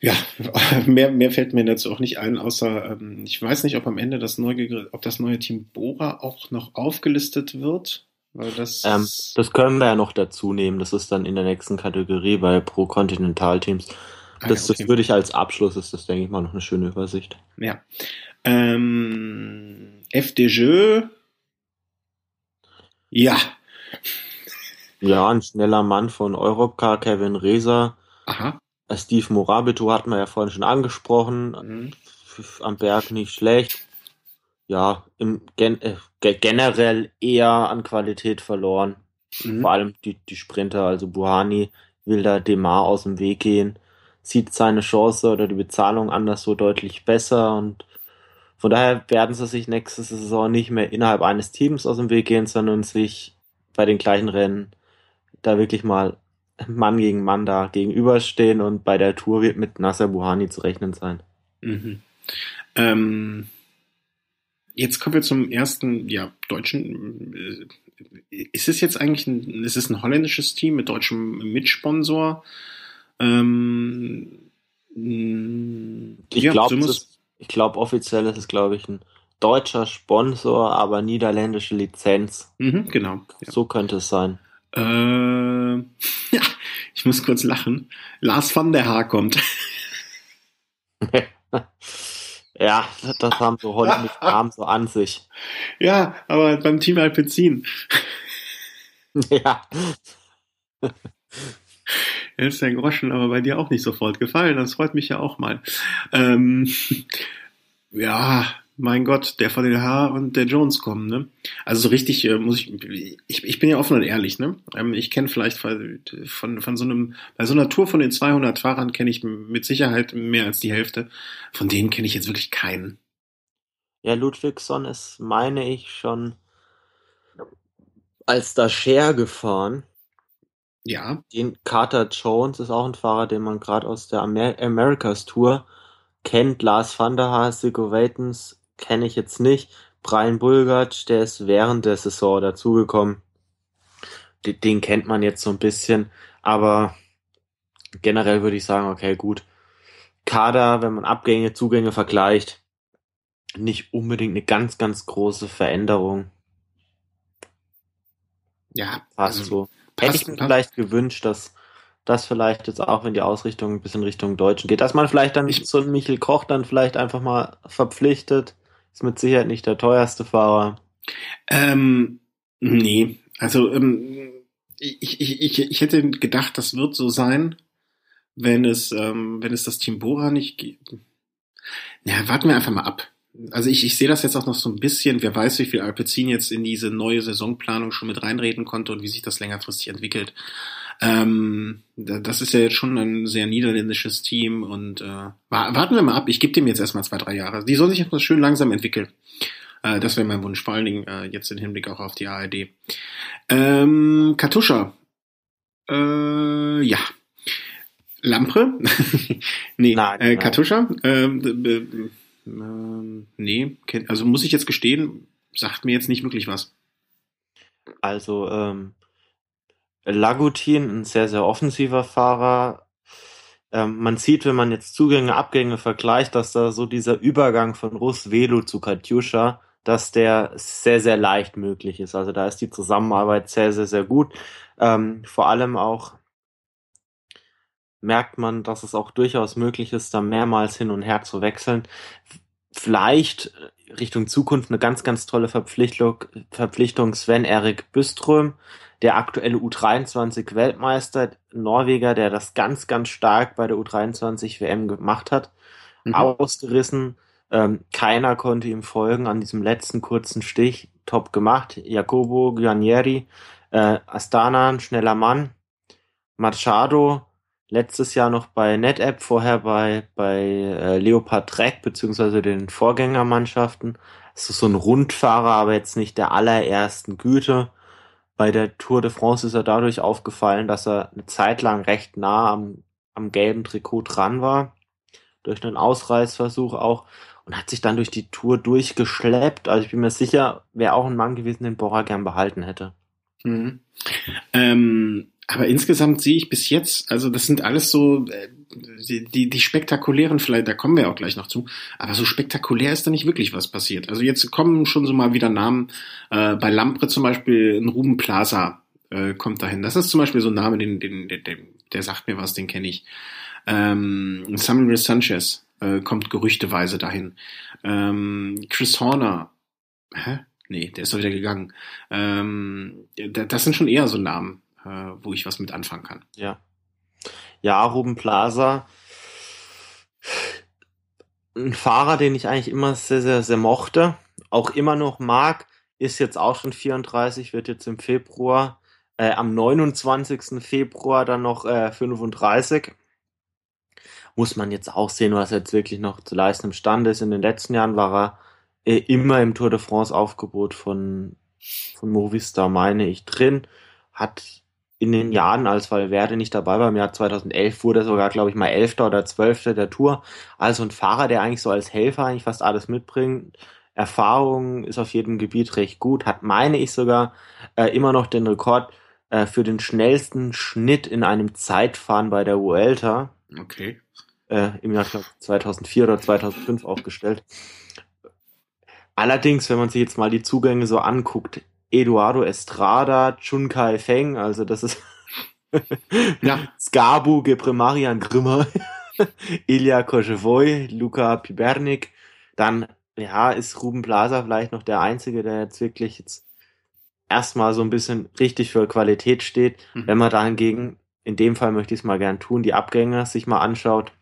Ja, mehr, mehr fällt mir dazu auch nicht ein, außer ähm, ich weiß nicht, ob am Ende das neue, ob das neue Team Bora auch noch aufgelistet wird, weil das, Ähm, das können wir ja noch dazu nehmen. Das ist dann in der nächsten Kategorie bei Pro Continental Teams. Ah, Das, ja, okay. das würde ich als Abschluss, ist das, denke ich mal, noch eine schöne Übersicht. ja. Ähm, FDJ. Ja. Ja, ein schneller Mann von Europcar, Kevin Reser. Aha. Äh, Steve Morabito hatten wir ja vorhin schon angesprochen. Mhm. Am Berg nicht schlecht. Ja, im gen äh, ge- generell eher an Qualität verloren. Mhm. Vor allem die, die Sprinter, also Buhani will da Demar aus dem Weg gehen, sieht seine Chance oder die Bezahlung anders so deutlich besser und von daher werden sie sich nächste Saison nicht mehr innerhalb eines Teams aus dem Weg gehen, sondern sich bei den gleichen Rennen da wirklich mal Mann gegen Mann da gegenüberstehen und bei der Tour wird mit Nasser Buhani zu rechnen sein. Mhm. Ähm, jetzt kommen wir zum ersten, ja, deutschen. äh, Ist es jetzt eigentlich ein, ist es ein holländisches Team mit deutschem Mitsponsor? Ähm, Ich ja, glaube, so muss- ich glaube offiziell ist es glaube ich ein deutscher Sponsor, aber niederländische Lizenz. Mhm, genau. Ja. So könnte es sein. Äh, ja, ich muss kurz lachen. Lars van der Haar kommt. Ja, das haben so holländische Namen so an sich. ja, aber beim Team Alpecin. Ja, ist der Groschen aber bei dir auch nicht sofort gefallen. Das freut mich ja auch mal. Ähm, ja, mein Gott, der Haar und der Jones kommen, ne? Also so richtig äh, muss ich, ich, ich bin ja offen und ehrlich, ne? Ähm, ich kenne vielleicht von, von, so einem, bei so einer Tour von den 200 Fahrern kenne ich mit Sicherheit mehr als die Hälfte. Von denen kenne ich jetzt wirklich keinen. ja, Ludwigsson ist, meine ich, schon als Dacher gefahren. Ja, Den Carter Jones ist auch ein Fahrer, den man gerade aus der Amer Americas Tour kennt. Lars van der Haar, Siggo Weitens kenne ich jetzt nicht. Brian Bulgart, der ist während der Saison dazugekommen. Den, den kennt man jetzt so ein bisschen, aber generell würde ich sagen, okay, gut. Kader, wenn man Abgänge, Zugänge vergleicht, nicht unbedingt eine ganz, ganz große Veränderung. ja, Passt also, so. Hätte ich mir passt. vielleicht gewünscht, dass das vielleicht jetzt auch, wenn die Ausrichtung ein bisschen Richtung Deutschen geht, dass man vielleicht dann Ich- so einen Michel Koch dann vielleicht einfach mal verpflichtet. Ist mit Sicherheit nicht der teuerste Fahrer. Ähm, nee, also ähm, ich, ich, ich, ich hätte gedacht, das wird so sein, wenn es, ähm, wenn es das Team Bora nicht gibt. Ja, warten wir einfach mal ab. Also ich, ich sehe das jetzt auch noch so ein bisschen. Wer weiß, wie viel Alpecin jetzt in diese neue Saisonplanung schon mit reinreden konnte und wie sich das längerfristig entwickelt. Ähm, das ist ja jetzt schon ein sehr niederländisches Team und äh, warten wir mal ab. Ich gebe dem jetzt erstmal zwei, drei Jahre. Die sollen sich erstmal schön langsam entwickeln. Äh, das wäre mein Wunsch, vor allen Dingen äh, jetzt im Hinblick auch auf die ARD. Ähm, Katuscha. Äh, ja. Lampre? nee, nein, äh, Katuscha? Ähm, ähm, nee, also muss ich jetzt gestehen, sagt mir jetzt nicht wirklich was. Also, ähm, Lagutin, ein sehr, sehr offensiver Fahrer. Ähm, man sieht, wenn man jetzt Zugänge, Abgänge vergleicht, dass da so dieser Übergang von Russ Velo zu Katjuscha, dass der sehr, sehr leicht möglich ist. Also da ist die Zusammenarbeit sehr, sehr, sehr gut. Ähm, vor allem auch merkt man, dass es auch durchaus möglich ist, da mehrmals hin und her zu wechseln. Vielleicht Richtung Zukunft eine ganz, ganz tolle Verpflichtung, Verpflichtung Sven Erik Büström, der aktuelle U23 Weltmeister, Norweger, der das ganz, ganz stark bei der U23 WM gemacht hat, mhm. ausgerissen. Ähm, keiner konnte ihm folgen an diesem letzten kurzen Stich. Top gemacht. Jacobo Guarnieri, äh, Astana, ein schneller Mann. Machado, letztes Jahr noch bei NetApp, vorher bei, bei äh, Leopard Trek beziehungsweise den Vorgängermannschaften. Es ist so ein Rundfahrer, aber jetzt nicht der allerersten Güte. Bei der Tour de France ist er dadurch aufgefallen, dass er eine Zeit lang recht nah am, am gelben Trikot dran war. Durch einen Ausreißversuch auch. Und hat sich dann durch die Tour durchgeschleppt. Also ich bin mir sicher, wäre auch ein Mann gewesen, den Bora gern behalten hätte. Mhm. Ähm, aber insgesamt sehe ich bis jetzt, also das sind alles so äh, die, die, die spektakulären, vielleicht, da kommen wir auch gleich noch zu, aber so spektakulär ist da nicht wirklich was passiert. Also jetzt kommen schon so mal wieder Namen, äh, bei Lampre zum Beispiel ein Ruben Plaza äh, kommt dahin. Das ist zum Beispiel so ein Name, den, den, den, den der sagt mir was, den kenne ich. Ähm, Samuel Sanchez äh, kommt gerüchteweise dahin. Ähm, Chris Horner, hä? Nee, der ist doch wieder gegangen. Ähm, das sind schon eher so Namen äh, wo ich was mit anfangen kann. Ja. Ja, Ruben Plaza. Ein Fahrer, den ich eigentlich immer sehr, sehr, sehr mochte, auch immer noch mag, ist jetzt auch schon 34, wird jetzt im Februar, äh, am 29. Februar dann noch äh, 35. Muss man jetzt auch sehen, was er jetzt wirklich noch zu leisten imstande ist. In den letzten Jahren war er äh, immer im Tour de France Aufgebot von, von Movistar, meine ich, drin. Hat in den Jahren, als Valverde nicht dabei war, im Jahr 2011 wurde er sogar, glaube ich, mal Elfter oder Zwölfter der Tour. Also ein Fahrer, der eigentlich so als Helfer eigentlich fast alles mitbringt. Erfahrung ist auf jedem Gebiet recht gut, hat, meine ich sogar, äh, immer noch den Rekord äh, für den schnellsten Schnitt in einem Zeitfahren bei der Vuelta. Okay. Äh, Im Jahr glaub, 2004 oder 2005 aufgestellt. Allerdings, wenn man sich jetzt mal die Zugänge so anguckt, Eduardo Estrada, Chun Kai Feng, also das ist ja. Skabu Gebremarian Grimmer, Ilya Koschevoy, Luca Pibernik, dann ja, ist Ruben Plaza vielleicht noch der Einzige, der jetzt wirklich jetzt erstmal so ein bisschen richtig für Qualität steht. Mhm. Wenn man da hingegen, in dem Fall möchte ich es mal gern tun, die Abgänge sich mal anschaut.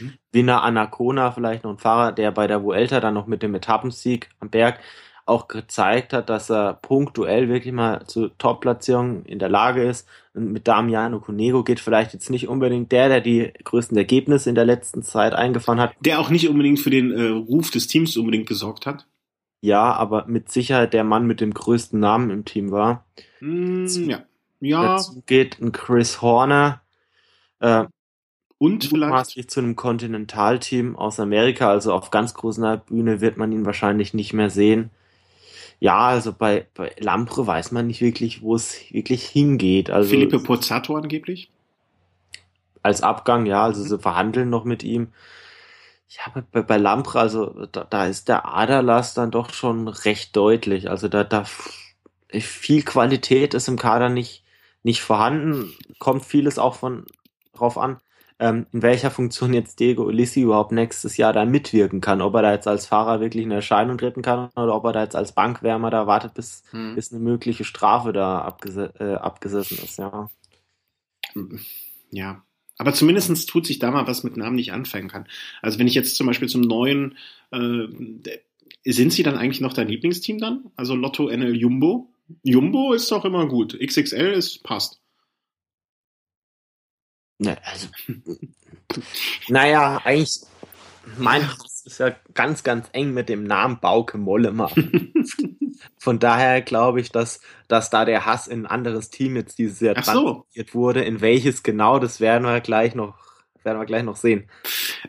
Mhm. Winner Anacona, vielleicht noch ein Fahrer, der bei der Vuelta dann noch mit dem Etappensieg am Berg auch gezeigt hat, dass er punktuell wirklich mal zu Top-Platzierungen in der Lage ist. Und mit Damiano Cunego geht vielleicht jetzt nicht unbedingt der, der die größten Ergebnisse in der letzten Zeit eingefahren hat. Der auch nicht unbedingt für den äh, Ruf des Teams unbedingt gesorgt hat. Ja, aber mit Sicherheit der Mann mit dem größten Namen im Team war. Mm, ja. ja. Dazu geht ein Chris Horner. Äh, und vielleicht zu einem Kontinentalteam aus Amerika, also auf ganz großer Bühne wird man ihn wahrscheinlich nicht mehr sehen. Ja, also bei, bei Lampre weiß man nicht wirklich, wo es wirklich hingeht. Also Felipe Pozzato angeblich? Als Abgang, ja, also sie verhandeln noch mit ihm. Ja, bei, bei Lampre, also da, da ist der Aderlass dann doch schon recht deutlich. Also da, da viel Qualität ist im Kader nicht, nicht vorhanden. Kommt vieles auch von drauf an ähm, in welcher Funktion jetzt Diego Ulissi überhaupt nächstes Jahr da mitwirken kann. Ob er da jetzt als Fahrer wirklich in Erscheinung treten kann oder ob er da jetzt als Bankwärmer da wartet, bis, hm. bis eine mögliche Strafe da abges äh, abgesessen ist, ja. Ja. Aber zumindestens tut sich da mal was mit Namen, ich anfangen kann. Also wenn ich jetzt zum Beispiel zum neuen, äh, sind sie dann eigentlich noch dein Lieblingsteam dann? Also Lotto NL Jumbo? Jumbo ist doch immer gut. XXL ist passt. Ne, also, naja, eigentlich, mein Hass ist ja ganz, ganz eng mit dem Namen Bauke Mollema. Von daher glaube ich, dass, dass da der Hass in ein anderes Team jetzt dieses Jahr Ach so. wurde. In welches genau, das werden wir gleich noch, werden wir gleich noch sehen.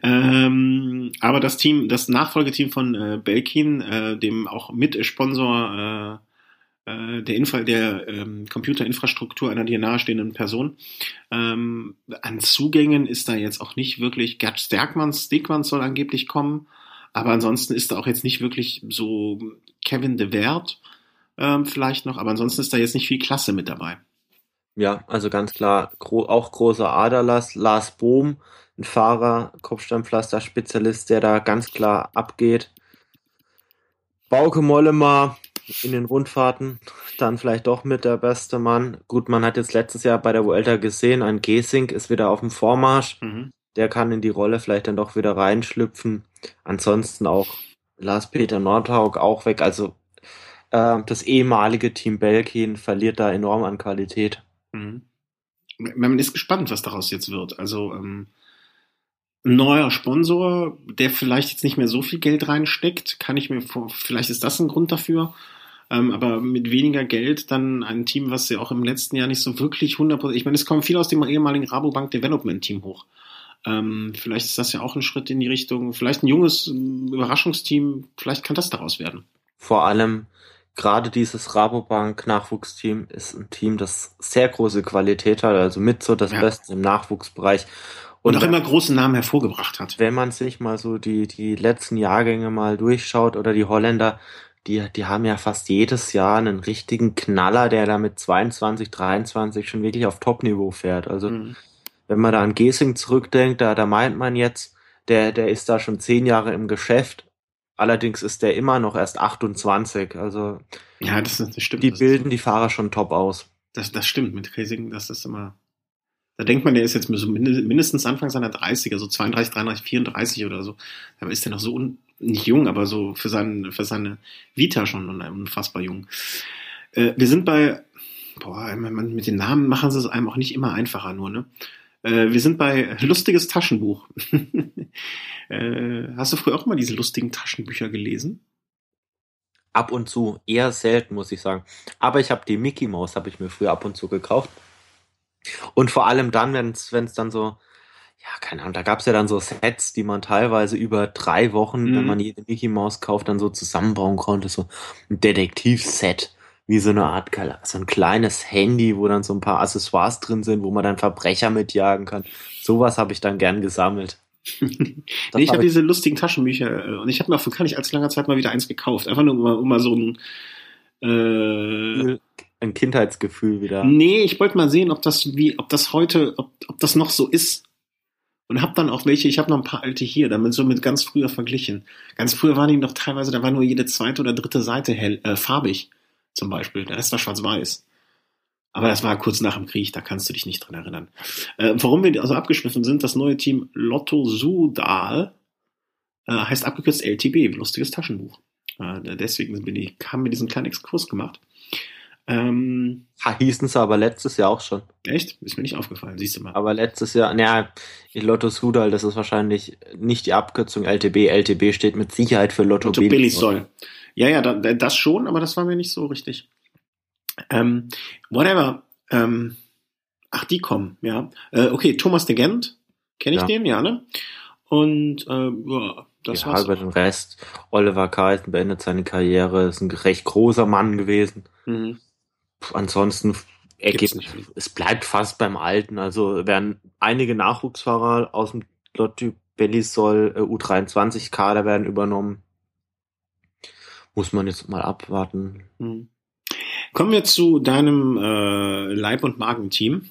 Ähm, aber das Team, das Nachfolgeteam von äh, Belkin, äh, dem auch Mitsponsor äh, der, Infra der ähm, Computerinfrastruktur einer dir nahestehenden Person. Ähm, an Zugängen ist da jetzt auch nicht wirklich, Gerd Stärkmanns, Stegmanns soll angeblich kommen, aber ansonsten ist da auch jetzt nicht wirklich so Kevin de Wert ähm, vielleicht noch, aber ansonsten ist da jetzt nicht viel Klasse mit dabei. Ja, also ganz klar, gro auch großer Aderlass, Lars Bohm, ein Fahrer, Kopfsteinpflaster-Spezialist, der da ganz klar abgeht. Bauke Mollema, in den Rundfahrten dann vielleicht doch mit der beste Mann. Gut, man hat jetzt letztes Jahr bei der Vuelta gesehen, ein Gesink ist wieder auf dem Vormarsch. Mhm. Der kann in die Rolle vielleicht dann doch wieder reinschlüpfen. Ansonsten auch Lars-Peter Nordhaug auch weg. Also äh, das ehemalige Team Belkin verliert da enorm an Qualität. Mhm. Man ist gespannt, was daraus jetzt wird. Also ähm, ein neuer Sponsor, der vielleicht jetzt nicht mehr so viel Geld reinsteckt, kann ich mir vor, vielleicht ist das ein Grund dafür. Ähm, aber mit weniger Geld dann ein Team, was ja auch im letzten Jahr nicht so wirklich 100%, ich meine, es kommt viel aus dem ehemaligen Rabobank Development Team hoch. Ähm, vielleicht ist das ja auch ein Schritt in die Richtung, vielleicht ein junges Überraschungsteam, vielleicht kann das daraus werden. Vor allem gerade dieses Rabobank Nachwuchsteam ist ein Team, das sehr große Qualität hat, also mit so das ja. Beste im Nachwuchsbereich. Und, und auch immer große Namen hervorgebracht hat. Wenn man sich mal so die, die letzten Jahrgänge mal durchschaut oder die Holländer, die, die haben ja fast jedes Jahr einen richtigen Knaller, der da mit 22, 23 schon wirklich auf Top-Niveau fährt. Also, mhm. wenn man da an Gesing zurückdenkt, da, da meint man jetzt, der, der ist da schon zehn Jahre im Geschäft. Allerdings ist der immer noch erst 28. Also, ja, das, das stimmt. Die bilden die Fahrer schon top aus. Das, das stimmt mit Gesing, das ist immer, da denkt man, der ist jetzt mindestens Anfang seiner 30er, so 32, 33, 34 oder so. Aber ist der noch so un nicht jung, aber so für, seinen, für seine Vita schon unfassbar jung. Äh, wir sind bei, boah, mit den Namen machen sie es einem auch nicht immer einfacher nur, ne? Äh, wir sind bei lustiges Taschenbuch. äh, hast du früher auch mal diese lustigen Taschenbücher gelesen? Ab und zu, eher selten, muss ich sagen. Aber ich habe die Mickey Mouse, habe ich mir früher ab und zu gekauft. Und vor allem dann, wenn es dann so ja, keine Ahnung, da gab's ja dann so Sets, die man teilweise über drei Wochen, mhm. wenn man jede Mickey Maus kauft, dann so zusammenbauen konnte, so ein Detektivset, wie so eine Art, so ein kleines Handy, wo dann so ein paar Accessoires drin sind, wo man dann Verbrecher mitjagen kann. Sowas habe ich dann gern gesammelt. nee, ich habe diese lustigen Taschenbücher äh, und ich habe mir vor gar nicht allzu langer Zeit mal wieder eins gekauft. Einfach nur, um mal, um mal so ein äh, ein Kindheitsgefühl wieder. Nee, ich wollte mal sehen, ob das wie, ob das heute, ob, ob das noch so ist und habe dann auch welche, ich habe noch ein paar alte hier, damit so mit ganz früher verglichen. Ganz früher waren die noch teilweise, da war nur jede zweite oder dritte Seite hell, äh, farbig zum Beispiel, der Rest war schwarz-weiß. Aber das war kurz nach dem Krieg, da kannst du dich nicht dran erinnern. Äh, warum wir also abgeschliffen sind, das neue Team Lotto Sudal äh, heißt abgekürzt LTB, lustiges Taschenbuch. Äh, deswegen bin ich, haben wir diesen kleinen Exkurs gemacht. Ähm, ha, hießen sie aber letztes Jahr auch schon. Echt? Ist mir nicht aufgefallen, siehst du mal. Aber letztes Jahr, naja, Lotto Sudal, das ist wahrscheinlich nicht die Abkürzung LTB. LTB steht mit Sicherheit für Lotto, Lotto Billy soll. Ja, ja, das schon, aber das war mir nicht so richtig. Ähm, whatever. Ähm, ach, die kommen, ja. Äh, okay, Thomas de Gent, kenne ich ja. den, ja, ne? Und äh, ja, das ja, war's. über den Rest. Oliver Carlsen beendet seine Karriere, ist ein recht großer Mann gewesen. Mhm ansonsten ergibt, es bleibt fast beim Alten. Also werden einige Nachwuchsfahrer aus dem Lotto Bellisol äh, U23 Kader werden übernommen. Muss man jetzt mal abwarten. Hm. Kommen wir zu deinem äh, Leib- und Magenteam.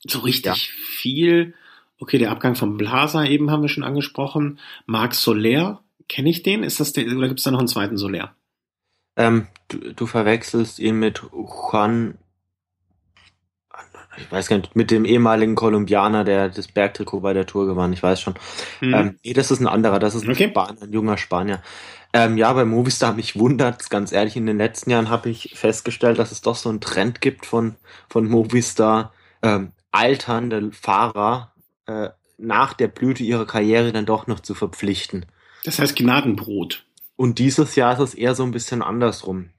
So richtig ja. viel. Okay, der Abgang von Blaser eben haben wir schon angesprochen. Marc Soler, kenne ich den? Ist das der, oder gibt es da noch einen zweiten Soler? Ähm, du, du verwechselst ihn mit Juan. ich weiß gar nicht, mit dem ehemaligen Kolumbianer, der das Bergtrikot bei der Tour gewann, ich weiß schon. Mhm. Ähm, nee, das ist ein anderer, das ist ein, okay. Spanier, ein junger Spanier. Ähm, ja, bei Movistar mich wundert, ganz ehrlich, in den letzten Jahren habe ich festgestellt, dass es doch so einen Trend gibt von, von Movistar, ähm, alternde Fahrer äh, nach der Blüte ihrer Karriere dann doch noch zu verpflichten. Das heißt Gnadenbrot. Und dieses Jahr ist es eher so ein bisschen andersrum.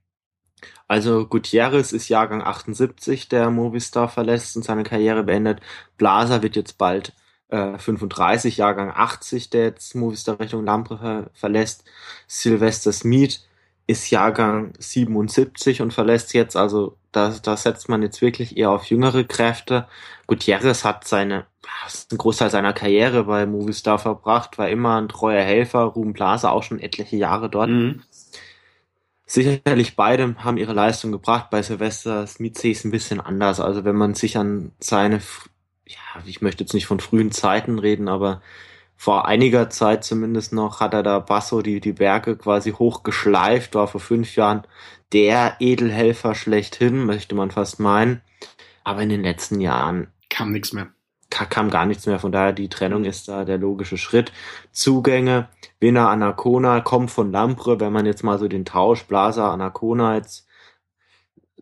Also Gutierrez ist Jahrgang 78, der Movistar verlässt und seine Karriere beendet. Blaser wird jetzt bald äh, 35, Jahrgang 80, der jetzt Movistar Richtung Lampre verlässt. Sylvester Smith ist Jahrgang 77 und verlässt jetzt, also da, da setzt man jetzt wirklich eher auf jüngere Kräfte. Gutierrez hat seine, einen Großteil seiner Karriere bei Movistar verbracht, war immer ein treuer Helfer, Ruben Blase auch schon etliche Jahre dort. Mhm. Sicherlich beide haben ihre Leistung gebracht. Bei Sylvester Smith sehe ich es ein bisschen anders. Also wenn man sich an seine ja, ich möchte jetzt nicht von frühen Zeiten reden, aber vor einiger Zeit zumindest noch hat er da Basso die, die Berge quasi hochgeschleift, war vor fünf Jahren der Edelhelfer schlechthin, möchte man fast meinen. Aber in den letzten Jahren kam nichts mehr. Kam gar nichts mehr, von daher die Trennung ist da der logische Schritt. Zugänge, Winner Anacona kommt von Lampre, wenn man jetzt mal so den Tausch Blaser Anacona jetzt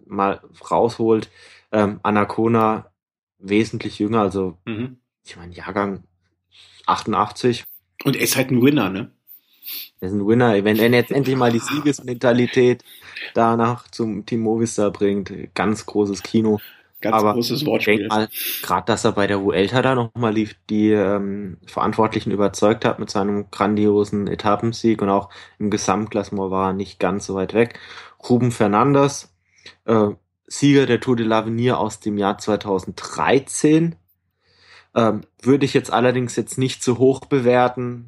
mal rausholt. Ähm, Anacona wesentlich jünger, also mhm. ich meine Jahrgang 88. Und er ist halt ein Winner, ne? Er ist ein Winner. Wenn er jetzt endlich mal die Siegesmentalität danach zum Team Movistar bringt, ganz großes Kino. Ganz Aber großes Wortspiel. gerade, dass er bei der Vuelta da nochmal lief, die ähm, Verantwortlichen überzeugt hat mit seinem grandiosen Etappensieg und auch im Gesamtklassement war er nicht ganz so weit weg. Ruben Fernandes, äh, Sieger der Tour de l'Avenir aus dem Jahr 2013. Ähm, würde ich jetzt allerdings jetzt nicht so hoch bewerten.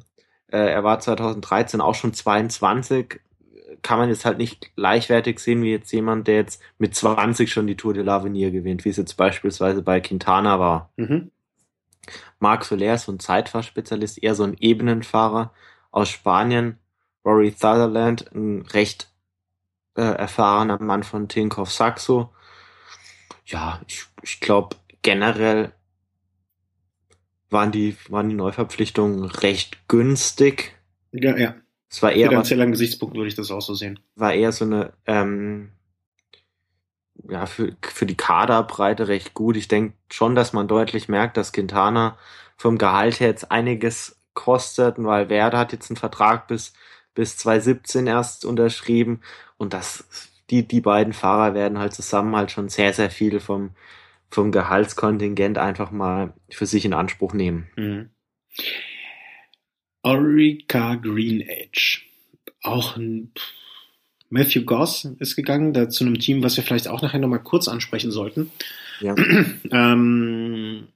Äh, er war 2013 auch schon 22. Kann man jetzt halt nicht gleichwertig sehen wie jetzt jemand, der jetzt mit 20 schon die Tour de l'Avenir gewinnt, wie es jetzt beispielsweise bei Quintana war. Mhm. Marc Soler ist so ein Zeitfahrspezialist, eher so ein Ebenenfahrer aus Spanien. Rory Sutherland, ein recht äh, erfahrener Mann von Tinkoff Saxo. Ja, ich, ich glaube generell waren die, waren die Neuverpflichtungen recht günstig. Ja, ja. Es war eher finanzieller Gesichtspunkt würde ich das auch so sehen. War eher so eine ähm, ja für, für die Kaderbreite recht gut. Ich denke schon, dass man deutlich merkt, dass Quintana vom Gehalt her jetzt einiges kostet, weil Werder hat jetzt einen Vertrag bis bis 2017 erst unterschrieben und das, die, die beiden Fahrer werden halt zusammen halt schon sehr, sehr viel vom, vom Gehaltskontingent einfach mal für sich in Anspruch nehmen. Mhm. Orica Green Edge. Auch ein Matthew Goss ist gegangen, da zu einem Team, was wir vielleicht auch nachher nochmal kurz ansprechen sollten. Ja. ähm,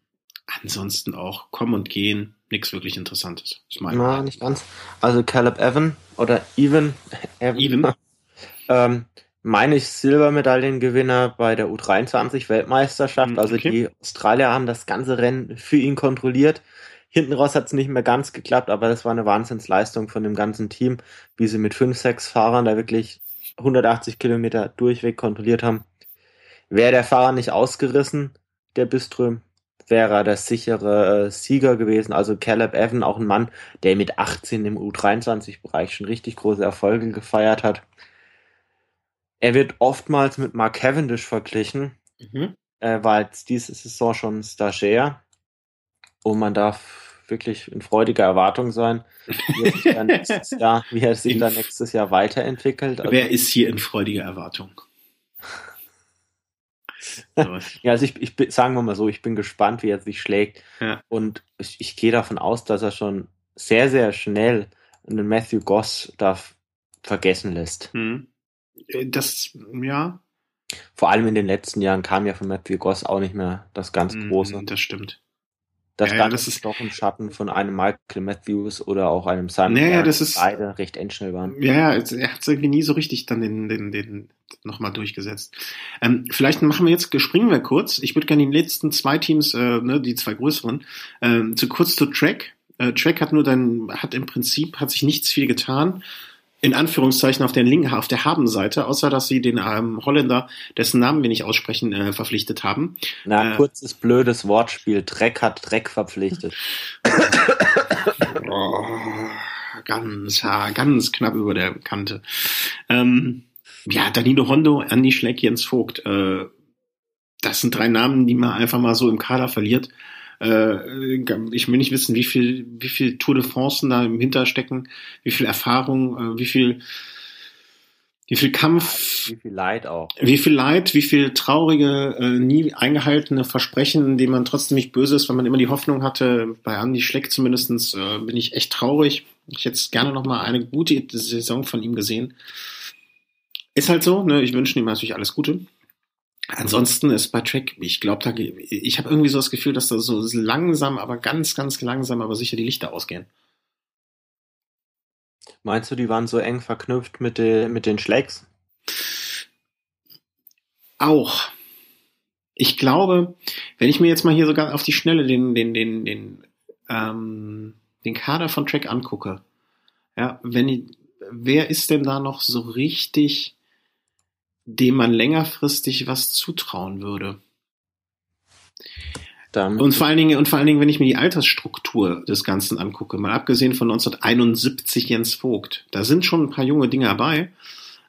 ansonsten auch kommen und gehen, nichts wirklich Interessantes. Ist Na, nicht ganz. Also Caleb Evan oder Even. Evan. Even. ähm, meine ich Silbermedaillengewinner bei der U23 Weltmeisterschaft. Hm, also okay. die Australier haben das ganze Rennen für ihn kontrolliert. Hinten raus hat es nicht mehr ganz geklappt, aber das war eine Wahnsinnsleistung von dem ganzen Team, wie sie mit fünf, sechs Fahrern da wirklich 180 Kilometer durchweg kontrolliert haben. Wäre der Fahrer nicht ausgerissen, der Biström, wäre er der sichere äh, Sieger gewesen. Also Caleb Evan, auch ein Mann, der mit 18 im U23-Bereich schon richtig große Erfolge gefeiert hat. Er wird oftmals mit Mark Cavendish verglichen. Mhm. Er war jetzt diese Saison schon Stagiaire. Und man darf wirklich in freudiger Erwartung sein, wie er sich dann nächstes Jahr, wie er sich dann nächstes Jahr weiterentwickelt. Also, Wer ist hier in freudiger Erwartung? ja, also ich, ich sagen wir mal so, ich bin gespannt, wie er sich schlägt. Ja. Und ich, ich gehe davon aus, dass er schon sehr, sehr schnell einen Matthew Goss da vergessen lässt. Hm. Äh, das, ja. Vor allem in den letzten Jahren kam ja von Matthew Goss auch nicht mehr das ganz hm, Große. Das stimmt. Das ja, Ganze das ist doch im Schatten von einem Michael Matthews oder auch einem Simon, ja, das ist, beide recht endschnell waren. Ja, ja, er hat es irgendwie nie so richtig dann den, den, den nochmal durchgesetzt. Ähm, vielleicht machen wir jetzt, springen wir kurz. Ich würde gerne die letzten zwei Teams, äh, ne, die zwei größeren, äh, zu kurz zu Track. Äh, Track hat nur dann, hat im Prinzip, hat sich nichts viel getan. In Anführungszeichen auf der linken, auf der Habenseite, außer dass sie den ähm, Holländer, dessen Namen wir nicht aussprechen, äh, verpflichtet haben. Na, äh, kurzes blödes Wortspiel. Dreck hat Dreck verpflichtet. oh, ganz, ganz knapp über der Kante. Ähm, ja, Danilo Hondo, Andy Schleck, Jens Vogt. Äh, das sind drei Namen, die man einfach mal so im Kader verliert. Äh, ich will nicht wissen, wie viel, wie viel Tour de France da im Hinterstecken, wie viel Erfahrung, äh, wie viel, wie viel Kampf, wie viel Leid auch, wie viel Leid, wie viel traurige, äh, nie eingehaltene Versprechen, denen man trotzdem nicht böse ist, weil man immer die Hoffnung hatte. Bei Andy Schleck zumindestens äh, bin ich echt traurig. Ich hätte gerne noch mal eine gute Saison von ihm gesehen. Ist halt so. Ne? Ich wünsche ihm natürlich alles Gute. Ansonsten ist bei Track, ich glaube, da, ich habe irgendwie so das Gefühl, dass da so langsam, aber ganz, ganz langsam, aber sicher die Lichter ausgehen. Meinst du, die waren so eng verknüpft mit, de, mit den Schlägs? Auch. Ich glaube, wenn ich mir jetzt mal hier sogar auf die Schnelle den, den, den, den, ähm, den Kader von Track angucke, ja, wenn ich, wer ist denn da noch so richtig dem man längerfristig was zutrauen würde. Damit und vor allen Dingen, und vor allen Dingen, wenn ich mir die Altersstruktur des Ganzen angucke, mal abgesehen von 1971 Jens Vogt, da sind schon ein paar junge Dinge dabei,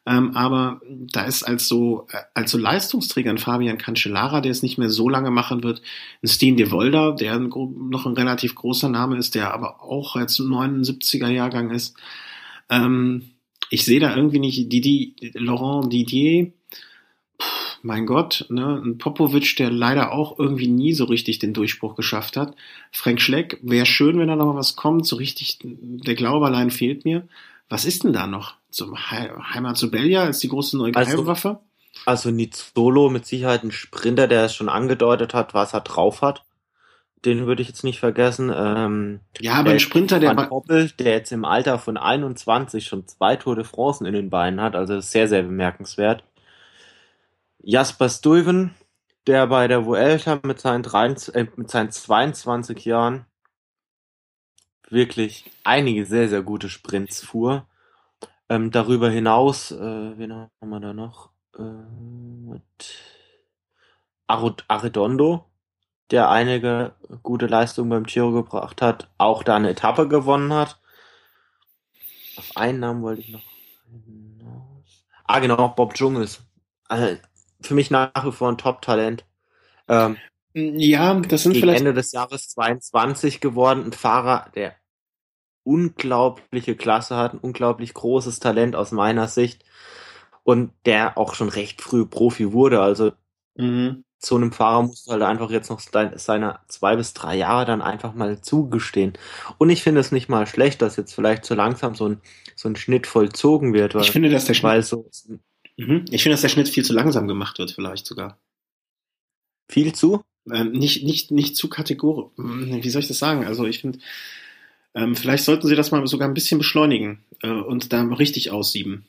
ähm, aber da ist als so, äh, als so Leistungsträger ein Fabian Cancellara, der es nicht mehr so lange machen wird, ein Steen de Volder, der ein, noch ein relativ großer Name ist, der aber auch als 79er Jahrgang ist. Ähm, ich sehe da irgendwie nicht Didi, Laurent Didier, mein Gott, ne, ein Popovic, der leider auch irgendwie nie so richtig den Durchbruch geschafft hat. Frank Schleck, wäre schön, wenn da noch mal was kommt, so richtig, der Glaube allein fehlt mir. Was ist denn da noch? Zum He Heimat zu Belgia als die große neue also, Geheimwaffe? Also Nizolo mit Sicherheit ein Sprinter, der es schon angedeutet hat, was er drauf hat den würde ich jetzt nicht vergessen. Ähm, ja, aber ein Sprinter, der Van Poppel, der jetzt im Alter von 21 schon zwei Tour de France in den Beinen hat, also sehr, sehr bemerkenswert. Jasper Stuyven, der bei der Vuelta mit seinen, 23, äh, mit seinen 22 Jahren wirklich einige sehr, sehr gute Sprints fuhr. Ähm, darüber hinaus, äh, wen haben wir da noch? Äh, mit Arredondo, der einige gute Leistungen beim Giro gebracht hat, auch da eine Etappe gewonnen hat. Auf einen Namen wollte ich noch. Ah, genau, Bob Jungels. Also, für mich nach wie vor ein Top-Talent. Ähm, ja, das sind vielleicht. Ende des Jahres 22 geworden. Ein Fahrer, der unglaubliche Klasse hat, ein unglaublich großes Talent aus meiner Sicht. Und der auch schon recht früh Profi wurde. Also, mhm so einem Fahrer musst du halt einfach jetzt noch seine zwei bis drei Jahre dann einfach mal zugestehen. Und ich finde es nicht mal schlecht, dass jetzt vielleicht so langsam so ein, so ein Schnitt vollzogen wird. Weil, ich finde, dass der Schnitt, so, mhm. ich finde, dass der Schnitt viel zu langsam gemacht wird, vielleicht sogar. Viel zu? Ähm, nicht, nicht, nicht zu kategorisch. Hm, wie soll ich das sagen? Also ich finde, ähm, vielleicht sollten sie das mal sogar ein bisschen beschleunigen äh, und da richtig aussieben.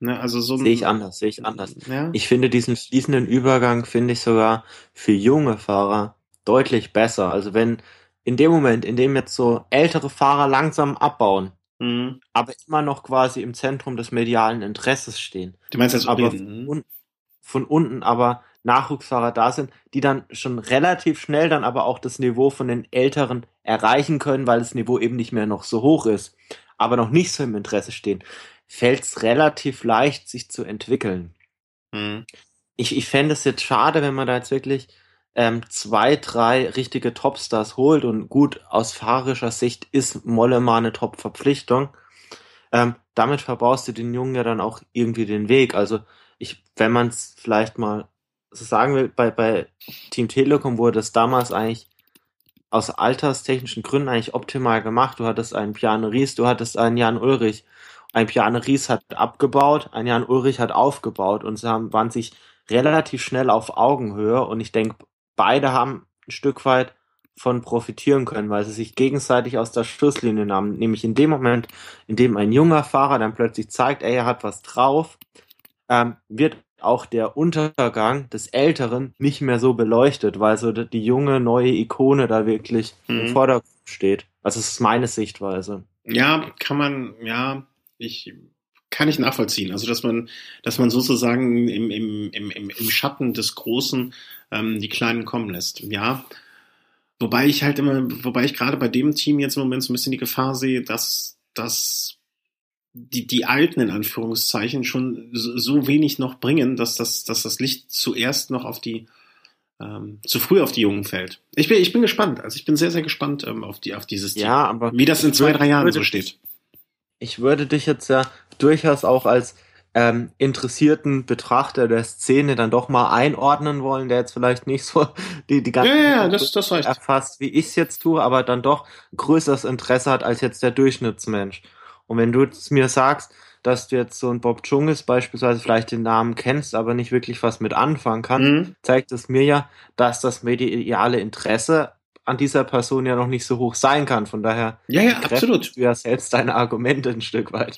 Ne, also so sehe ich anders, sehe ich anders. Ja? Ich finde diesen fließenden Übergang finde ich sogar für junge Fahrer deutlich besser. Also wenn in dem Moment, in dem jetzt so ältere Fahrer langsam abbauen, mhm. aber immer noch quasi im Zentrum des medialen Interesses stehen. Du meinst das aber von, von unten aber Nachwuchsfahrer da sind, die dann schon relativ schnell dann aber auch das Niveau von den Älteren erreichen können, weil das Niveau eben nicht mehr noch so hoch ist, aber noch nicht so im Interesse stehen fällt es relativ leicht, sich zu entwickeln. Mhm. Ich, ich fände es jetzt schade, wenn man da jetzt wirklich ähm, zwei, drei richtige Topstars holt und gut, aus fahrischer Sicht ist Mollema eine Top-Verpflichtung. Ähm, damit verbaust du den Jungen ja dann auch irgendwie den Weg. Also ich, wenn man es vielleicht mal so sagen will, bei, bei Team Telekom wurde das damals eigentlich aus alterstechnischen Gründen eigentlich optimal gemacht. Du hattest einen Piane Ries, du hattest einen Jan Ulrich ein Piane Ries hat abgebaut, ein Jan Ulrich hat aufgebaut und sie haben, waren sich relativ schnell auf Augenhöhe und ich denke, beide haben ein Stück weit von profitieren können, weil sie sich gegenseitig aus der Schusslinie nahmen. Nämlich in dem Moment, in dem ein junger Fahrer dann plötzlich zeigt, ey, er hat was drauf, ähm, wird auch der Untergang des Älteren nicht mehr so beleuchtet, weil so die junge neue Ikone da wirklich mhm. im Vordergrund steht. Also das ist meine Sichtweise. Ja, kann man, ja, ich kann ich nachvollziehen. Also dass man, dass man sozusagen im, im, im, im Schatten des Großen ähm, die Kleinen kommen lässt. Ja. Wobei ich halt immer, wobei ich gerade bei dem Team jetzt im Moment so ein bisschen die Gefahr sehe, dass, dass die, die Alten in Anführungszeichen schon so, so wenig noch bringen, dass das, dass das Licht zuerst noch auf die ähm, zu früh auf die Jungen fällt. Ich bin, ich bin gespannt. Also ich bin sehr, sehr gespannt ähm, auf, die, auf dieses Team. Ja, aber wie das in zwei, drei Jahren so steht. Ich würde dich jetzt ja durchaus auch als ähm, interessierten Betrachter der Szene dann doch mal einordnen wollen, der jetzt vielleicht nicht so die, die ganze ja, ja, das, das reicht. erfasst, wie ich es jetzt tue, aber dann doch größeres Interesse hat als jetzt der Durchschnittsmensch. Und wenn du mir sagst, dass du jetzt so ein Bob Dschungels beispielsweise vielleicht den Namen kennst, aber nicht wirklich was mit anfangen kannst, mhm. zeigt es mir ja, dass das mediale Interesse an dieser Person ja noch nicht so hoch sein kann. Von daher ja, ja, absolut. du ja selbst deine Argumente ein Stück weit.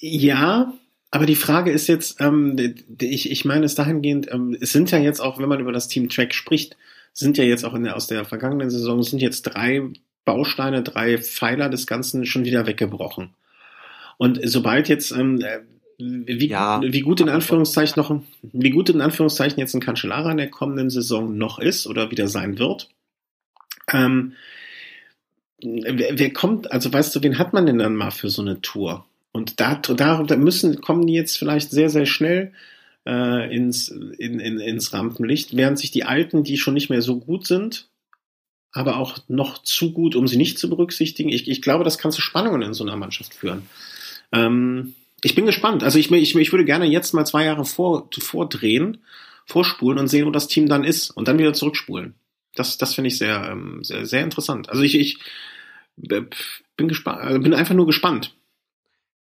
Ja, aber die Frage ist jetzt, ähm, ich, ich meine es dahingehend, ähm, es sind ja jetzt auch, wenn man über das Team Track spricht, sind ja jetzt auch in der, aus der vergangenen Saison, sind jetzt drei Bausteine, drei Pfeiler des Ganzen schon wieder weggebrochen. Und sobald jetzt, ähm, äh, wie, ja, wie gut in Anführungszeichen noch, wie gut in Anführungszeichen jetzt ein Cancellara in der kommenden Saison noch ist oder wieder sein wird, ähm, wer, kommt, also weißt du, wen hat man denn dann mal für so eine Tour? Und da, da, da müssen, kommen die jetzt vielleicht sehr, sehr schnell äh, ins, in, in, ins Rampenlicht, während sich die Alten, die schon nicht mehr so gut sind, aber auch noch zu gut, um sie nicht zu berücksichtigen. Ich, ich glaube, das kann zu Spannungen in so einer Mannschaft führen. Ähm, ich bin gespannt. Also ich, ich, ich würde gerne jetzt mal zwei Jahre vor, vordrehen, vorspulen und sehen, wo das Team dann ist und dann wieder zurückspulen. Das, das finde ich sehr, ähm, sehr, sehr interessant. Also ich, ich bin gespannt, also bin einfach nur gespannt.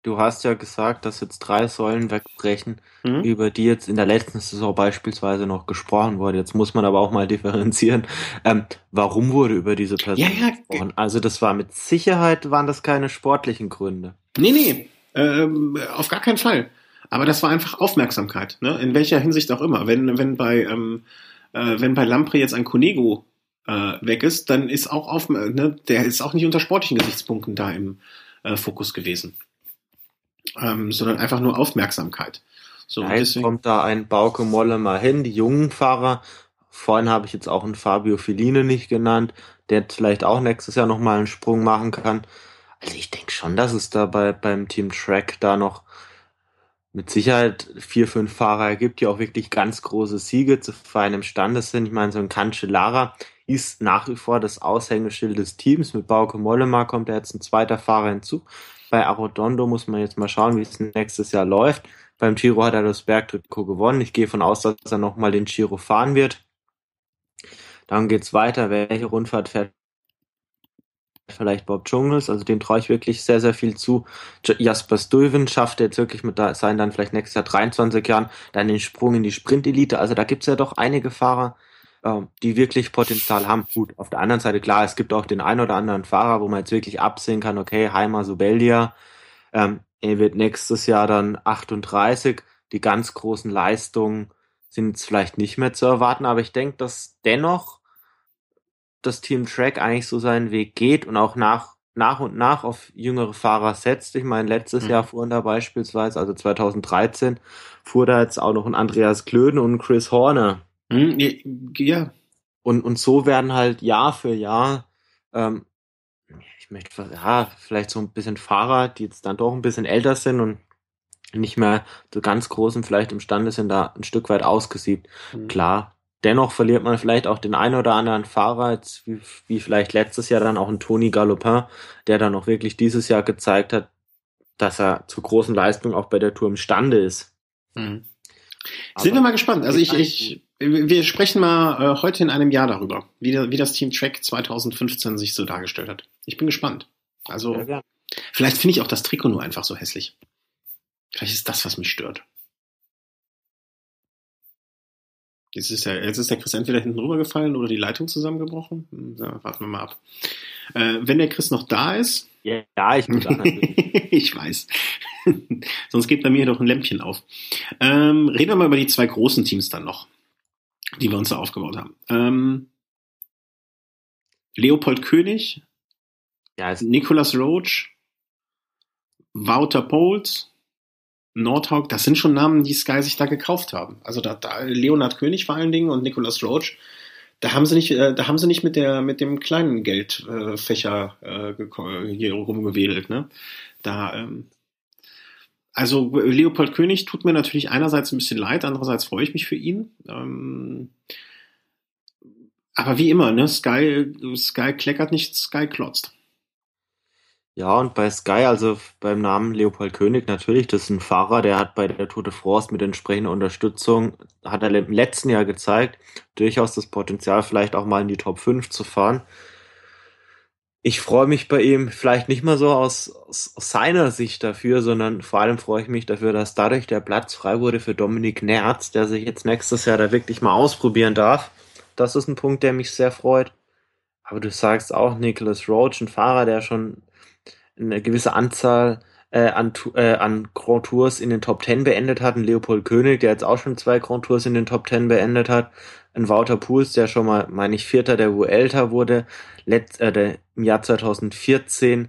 Du hast ja gesagt, dass jetzt drei Säulen wegbrechen, mhm. über die jetzt in der letzten Saison beispielsweise noch gesprochen wurde. Jetzt muss man aber auch mal differenzieren. Ähm, warum wurde über diese Person ja, ja. gesprochen? Also das war mit Sicherheit, waren das keine sportlichen Gründe. Nee, nee, ähm, auf gar keinen Fall. Aber das war einfach Aufmerksamkeit, ne? in welcher Hinsicht auch immer. Wenn, wenn bei, ähm, äh, wenn bei Lampre jetzt ein Conego äh, weg ist, dann ist auch auf, ne, der ist auch nicht unter sportlichen Gesichtspunkten da im äh, Fokus gewesen, ähm, sondern einfach nur Aufmerksamkeit. So, jetzt deswegen... kommt da ein Bauke Molle mal hin, die jungen Fahrer. Vorhin habe ich jetzt auch einen Fabio Feline nicht genannt, der vielleicht auch nächstes Jahr nochmal einen Sprung machen kann. Also ich denke schon, dass es da bei, beim Team Track da noch mit Sicherheit vier, fünf Fahrer gibt, die auch wirklich ganz große Siege zu feiern imstande sind. Ich meine, so ein Cancellara ist nach wie vor das Aushängeschild des Teams. Mit Bauke Mollema kommt jetzt ein zweiter Fahrer hinzu. Bei Arrodondo muss man jetzt mal schauen, wie es nächstes Jahr läuft. Beim Giro hat er das Bergtrikot gewonnen. Ich gehe von aus, dass er nochmal den Giro fahren wird. Dann geht's weiter. Welche Rundfahrt fährt vielleicht Bob Jungels, also dem traue ich wirklich sehr, sehr viel zu. Jasper Stuyven schafft jetzt wirklich mit da, sein dann vielleicht nächstes Jahr 23 Jahren dann den Sprung in die Sprint-Elite. Also da gibt's ja doch einige Fahrer, äh, die wirklich Potenzial haben. Gut, auf der anderen Seite, klar, es gibt auch den ein oder anderen Fahrer, wo man jetzt wirklich absehen kann, okay, Heimer Subeldia, ähm, er wird nächstes Jahr dann 38. Die ganz großen Leistungen sind jetzt vielleicht nicht mehr zu erwarten, aber ich denke, dass dennoch das Team Track eigentlich so seinen Weg geht und auch nach, nach und nach auf jüngere Fahrer setzt. Ich meine, letztes mhm. Jahr fuhren da beispielsweise, also 2013, fuhr da jetzt auch noch ein Andreas Klöden und ein Chris Horner. Mhm, ja. Und, und so werden halt Jahr für Jahr, ähm, ich möchte, ja, vielleicht so ein bisschen Fahrer, die jetzt dann doch ein bisschen älter sind und nicht mehr so ganz großen vielleicht imstande sind, da ein Stück weit ausgesiebt. Mhm. Klar, Dennoch verliert man vielleicht auch den einen oder anderen Fahrer, wie, wie vielleicht letztes Jahr dann auch ein Toni Galopin, der dann auch wirklich dieses Jahr gezeigt hat, dass er zu großen Leistungen auch bei der Tour imstande ist. Mhm. Sind wir mal gespannt. Also ich, ich, wir sprechen mal äh, heute in einem Jahr darüber, wie, der, wie das Team Track 2015 sich so dargestellt hat. Ich bin gespannt. Also ja, vielleicht finde ich auch das Trikot nur einfach so hässlich. Vielleicht ist das, was mich stört. Jetzt ist, der, jetzt ist der Chris entweder hinten rübergefallen oder die Leitung zusammengebrochen. Hm, ja, warten wir mal ab. Äh, wenn der Chris noch da ist. Ja, ich bin da. ich weiß. Sonst geht bei mir doch ein Lämpchen auf. Ähm, reden wir mal über die zwei großen Teams dann noch, die wir uns da aufgebaut haben. Ähm, Leopold König, ja, Nicolas Roach, Wouter Pols, Nordhawk, das sind schon Namen, die Sky sich da gekauft haben. Also da, da Leonard König vor allen Dingen und Nicholas Roach, da haben sie nicht, äh, da haben sie nicht mit der mit dem kleinen Geldfächer äh, äh, hier rumgewedelt, ne? Da ähm, also Leopold König tut mir natürlich einerseits ein bisschen leid, andererseits freue ich mich für ihn. Ähm, aber wie immer, ne, Sky, Sky kleckert nicht, Sky klotzt. Ja, und bei Sky, also beim Namen Leopold König, natürlich, das ist ein Fahrer, der hat bei der Tour de France mit entsprechender Unterstützung, hat er im letzten Jahr gezeigt, durchaus das Potenzial, vielleicht auch mal in die Top 5 zu fahren. Ich freue mich bei ihm vielleicht nicht mal so aus, aus, seiner Sicht dafür, sondern vor allem freue ich mich dafür, dass dadurch der Platz frei wurde für Dominik Nerz, der sich jetzt nächstes Jahr da wirklich mal ausprobieren darf. Das ist ein Punkt, der mich sehr freut. Aber du sagst auch, Nicholas Roach, ein Fahrer, der schon eine gewisse Anzahl äh, an, äh, an Grand Tours in den Top Ten beendet hat. Ein Leopold König, der jetzt auch schon zwei Grand Tours in den Top Ten beendet hat. Ein Wouter Puls, der schon mal, meine ich, Vierter der Vuelta wurde, letzt, äh, der, im Jahr 2014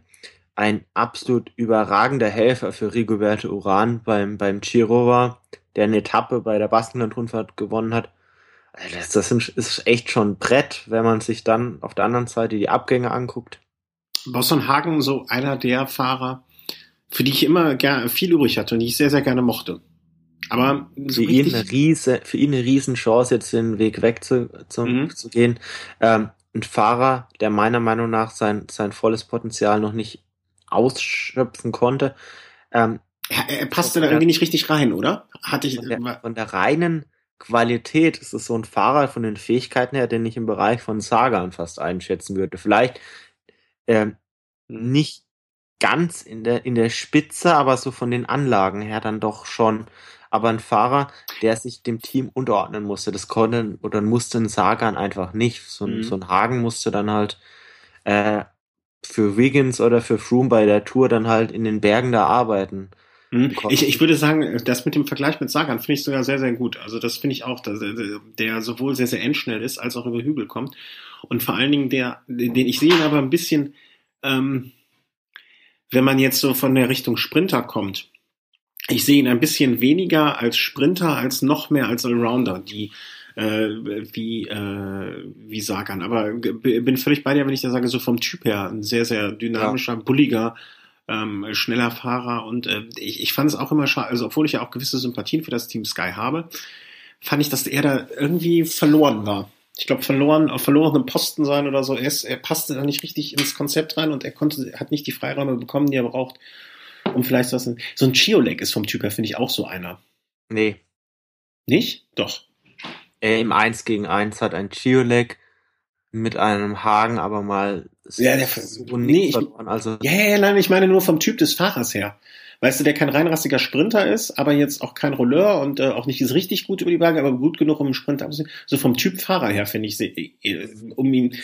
ein absolut überragender Helfer für Rigoberto Uran beim, beim Giro war, der eine Etappe bei der Baskenland-Rundfahrt gewonnen hat. Das, ist echt schon Brett, wenn man sich dann auf der anderen Seite die Abgänge anguckt. Boston Hagen so einer der Fahrer, für die ich immer gerne viel übrig hatte und die ich sehr, sehr gerne mochte. Aber so für, ihn eine riese, für ihn eine riesen Chance, jetzt den Weg weg zu, zu, mhm. zu gehen. Ähm, ein Fahrer, der meiner Meinung nach sein, sein volles Potenzial noch nicht ausschöpfen konnte. Ähm, er, er passte da irgendwie nicht richtig rein, oder? Hatte ich von der, von der reinen Qualität ist es so ein Fahrer von den Fähigkeiten her, den ich im Bereich von Sagan fast einschätzen würde. Vielleicht äh, nicht ganz in der, in der Spitze, aber so von den Anlagen her dann doch schon. Aber ein Fahrer, der sich dem Team unterordnen musste, das konnte oder musste ein Sagan einfach nicht. So ein, mhm. so ein Hagen musste dann halt äh, für Wiggins oder für Froome bei der Tour dann halt in den Bergen da arbeiten. Mhm. Ich, ich würde sagen, das mit dem Vergleich mit Sagan finde ich sogar sehr, sehr gut. Also das finde ich auch, dass der sowohl sehr, sehr endschnell ist, als auch über Hügel kommt. Und vor allen Dingen der, den ich sehe ihn aber ein bisschen, ähm, wenn man jetzt so von der Richtung Sprinter kommt, ich sehe ihn ein bisschen weniger als Sprinter, als noch mehr als Allrounder, die äh, wie, äh, wie Sagan. Aber bin völlig bei dir, wenn ich da sage, so vom Typ her, ein sehr, sehr dynamischer, ja. bulliger, ähm, schneller Fahrer. Und äh, ich, ich fand es auch immer schade, also obwohl ich ja auch gewisse Sympathien für das Team Sky habe, fand ich, dass er da irgendwie verloren war ich glaube, verloren, auf verlorenen Posten sein oder so. Er, ist, er passte da nicht richtig ins Konzept rein und er konnte, hat nicht die Freiräume bekommen, die er braucht, um vielleicht was. So ein Chioleg ist vom Typ her, finde ich, auch so einer. Nee. Nicht? Doch. Er im 1 gegen 1 hat ein Chioleg mit einem Hagen aber mal ja, der, so nee, ich, verloren. Also, ja, ja, nein, ich meine nur vom Typ des Fahrers her weißt du, der kein reinrassiger Sprinter ist, aber jetzt auch kein Rolleur und äh, auch nicht ist richtig gut über die Berge, aber gut genug, um einen Sprint abzusehen. So vom Typ Fahrer her finde ich, äh, um ihn,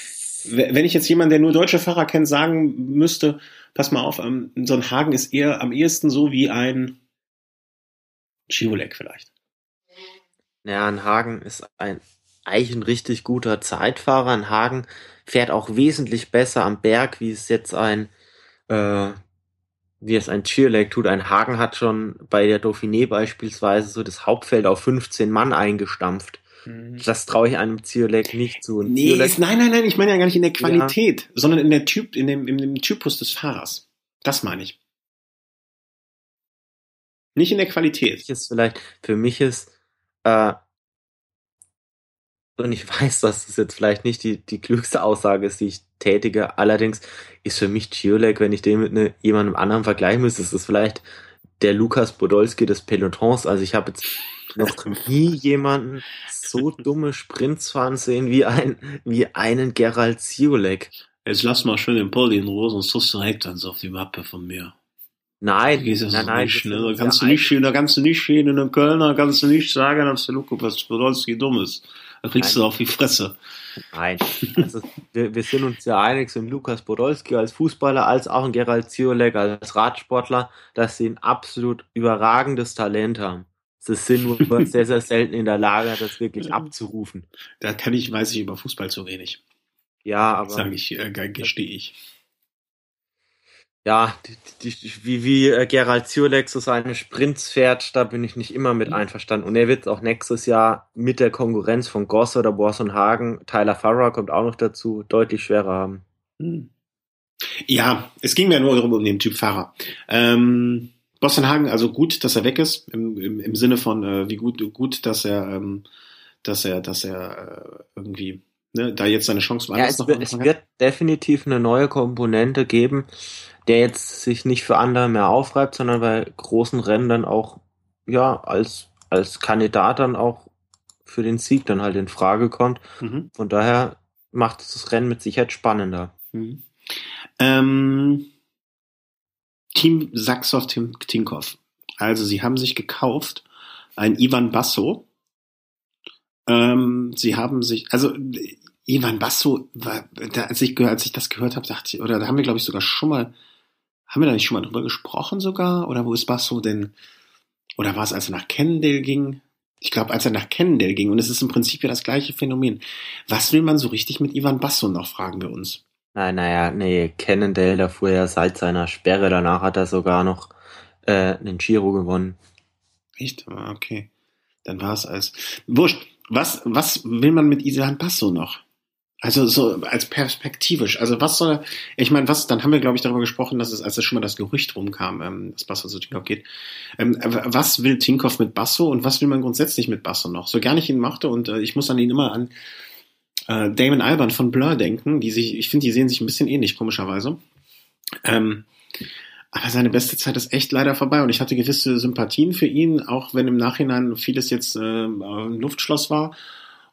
wenn ich jetzt jemanden, der nur deutsche Fahrer kennt, sagen müsste, pass mal auf, ähm, so ein Hagen ist eher am ehesten so wie ein Chiolek vielleicht. Ja, ein Hagen ist ein eigentlich ein richtig guter Zeitfahrer. Ein Hagen fährt auch wesentlich besser am Berg, wie es jetzt ein äh, wie es ein Cheerleg tut. Ein Hagen hat schon bei der Dauphiné beispielsweise so das Hauptfeld auf 15 Mann eingestampft. Mhm. Das traue ich einem Zierleck nicht zu. Nee, ist, nein, nein, nein, ich meine ja gar nicht in der Qualität, ja. sondern in der Typ, in dem, in dem Typus des Fahrers. Das meine ich. Nicht in der Qualität. Für mich ist vielleicht, für mich ist, äh, und ich weiß, dass das jetzt vielleicht nicht die, die klügste Aussage ist, die ich tätige. Allerdings ist für mich Giolek, wenn ich den mit ne, jemandem anderen vergleichen müsste, ist es vielleicht der Lukas Podolski des Pelotons. Also ich habe jetzt noch nie jemanden so dumme Sprints fahren sehen wie, ein, wie einen Gerald Ziolek. Jetzt lass mal schön den Polly in Ruhe, sonst tust du direkt eins auf die Mappe von mir. Nein, nein, nein, nicht schnell. Da kannst du nicht da kannst du nicht stehen in einem Kölner, kannst du nicht sagen, dass der Lukas Podolski dumm ist. Da kriegst Nein. du auf die Fresse. Nein, also wir, wir, sind uns ja einig, so im Lukas Podolski als Fußballer, als auch ein Gerald Ziolek als Radsportler, dass sie ein absolut überragendes Talent haben. Sie sind nur sehr, sehr selten in der Lage, das wirklich abzurufen. Da kann ich, weiß ich über Fußball zu wenig. Ja, aber. Sage ich, äh, gestehe ich. Ja, die, die, wie, wie äh, Gerald Zürlex so seine Sprints fährt, da bin ich nicht immer mit einverstanden. Und er wird auch nächstes Jahr mit der Konkurrenz von Goss oder Borson Hagen, Tyler Farrer kommt auch noch dazu, deutlich schwerer haben. Hm. Ja, es ging mir nur darum, um den Typ Fahrer. Ähm, Boston Hagen, also gut, dass er weg ist, im, im, im Sinne von äh, wie gut, gut, dass er, ähm, dass er, dass er äh, irgendwie ne, da jetzt seine Chance war. Ja, es, wird, es wird definitiv eine neue Komponente geben, der jetzt sich nicht für andere mehr aufreibt, sondern bei großen Rennen dann auch ja als als Kandidat dann auch für den Sieg dann halt in Frage kommt. Mhm. Von daher macht es das Rennen mit Sicherheit spannender. Mhm. Ähm, Team Saxov Tinkoff. Also sie haben sich gekauft ein Ivan Basso. Ähm, sie haben sich, also Ivan Basso, war, da, als, ich, als ich das gehört habe, dachte ich, oder da haben wir, glaube ich, sogar schon mal, haben wir da nicht schon mal drüber gesprochen sogar? Oder wo ist Basso denn? Oder war es, als er nach Cannondale ging? Ich glaube, als er nach Cannondale ging. Und es ist im Prinzip ja das gleiche Phänomen. Was will man so richtig mit Ivan Basso noch, fragen wir uns. Nein, naja, nee, Cannondale, da fuhr er seit seiner Sperre. Danach hat er sogar noch äh, einen Giro gewonnen. Echt? Ah, okay. Dann war es als. Wurscht. Was, was will man mit Ivan Basso noch? Also so als perspektivisch. Also was soll, ich meine, was, dann haben wir, glaube ich, darüber gesprochen, dass es, als es schon mal das Gerücht rumkam, ähm, dass Basso zu Tinkoff geht. Ähm, was will Tinkoff mit Basso und was will man grundsätzlich mit Basso noch? So gerne ich ihn machte und äh, ich muss an ihn immer an äh, Damon Alban von Blur denken, die sich, ich finde, die sehen sich ein bisschen ähnlich, komischerweise. Ähm, aber seine beste Zeit ist echt leider vorbei und ich hatte gewisse Sympathien für ihn, auch wenn im Nachhinein vieles jetzt äh, ein Luftschloss war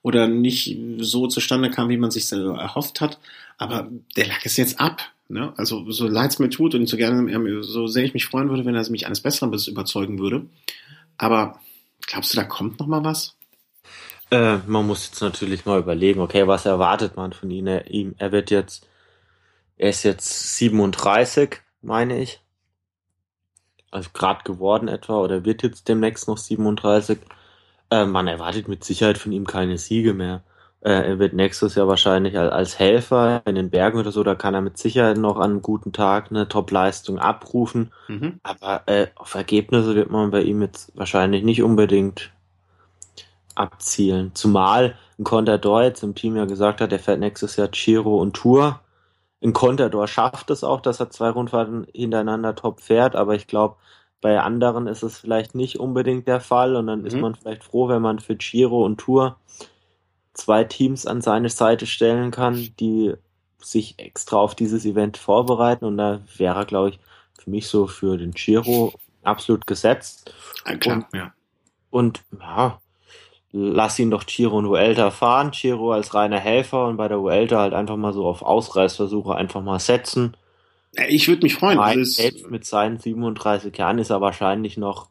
oder nicht so zustande kam, wie man sich erhofft hat. Aber der lag es jetzt ab. Ne? Also so leid es mir tut und so gerne, so sehr ich mich freuen würde, wenn er mich eines Besseren überzeugen würde. Aber glaubst du, da kommt noch mal was? Äh, man muss jetzt natürlich mal überlegen, okay, was erwartet man von ihm? Er, ihm, er wird jetzt, er ist jetzt 37, meine ich. Also gerade geworden etwa, oder wird jetzt demnächst noch 37. Äh, man erwartet mit Sicherheit von ihm keine Siege mehr. Äh, er wird nächstes Jahr wahrscheinlich als Helfer in den Bergen oder so, da kann er mit Sicherheit noch an einem guten Tag eine Top-Leistung abrufen. Mhm. Aber äh, auf Ergebnisse wird man bei ihm jetzt wahrscheinlich nicht unbedingt abzielen. Zumal ein Contador jetzt im Team ja gesagt hat, er fährt nächstes Jahr Giro und Tour. Ein Contador schafft es auch, dass er zwei Rundfahrten hintereinander top fährt, aber ich glaube, bei anderen ist es vielleicht nicht unbedingt der Fall und dann mhm. ist man vielleicht froh, wenn man für Giro und Tour zwei Teams an seine Seite stellen kann, die sich extra auf dieses Event vorbereiten und da wäre, glaube ich, für mich so für den Giro absolut gesetzt. Ja, klar, und, ja. Und ja, lass ihn doch Giro und Vuelta fahren, Giro als reiner Helfer und bei der Vuelta halt einfach mal so auf Ausreißversuche einfach mal setzen ich würde mich freuen. Nein, selbst mit seinen 37 Jahren ist er wahrscheinlich noch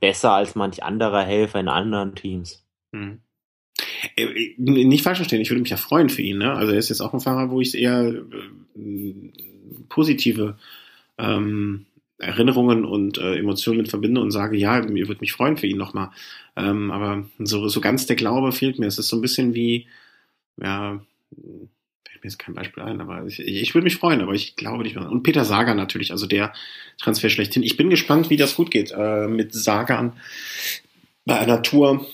besser als manch anderer Helfer in anderen Teams. Hm. Äh, äh, nicht falsch verstehen, ich würde mich ja freuen für ihn. Ne? Also er ist jetzt auch ein Fahrer, wo ich eher äh, positive ähm, Erinnerungen und äh, Emotionen mit verbinde und sage, ja, mir würde mich freuen für ihn nochmal. Ähm, aber so, so ganz der Glaube fehlt mir. Es ist so ein bisschen wie, ja, mir jetzt kein Beispiel ein, aber ich, ich würde mich freuen, aber ich glaube nicht mehr. Und Peter Sagan natürlich, also der Transfer schlechthin. Ich bin gespannt, wie das gut geht äh, mit Sagan bei einer Tour.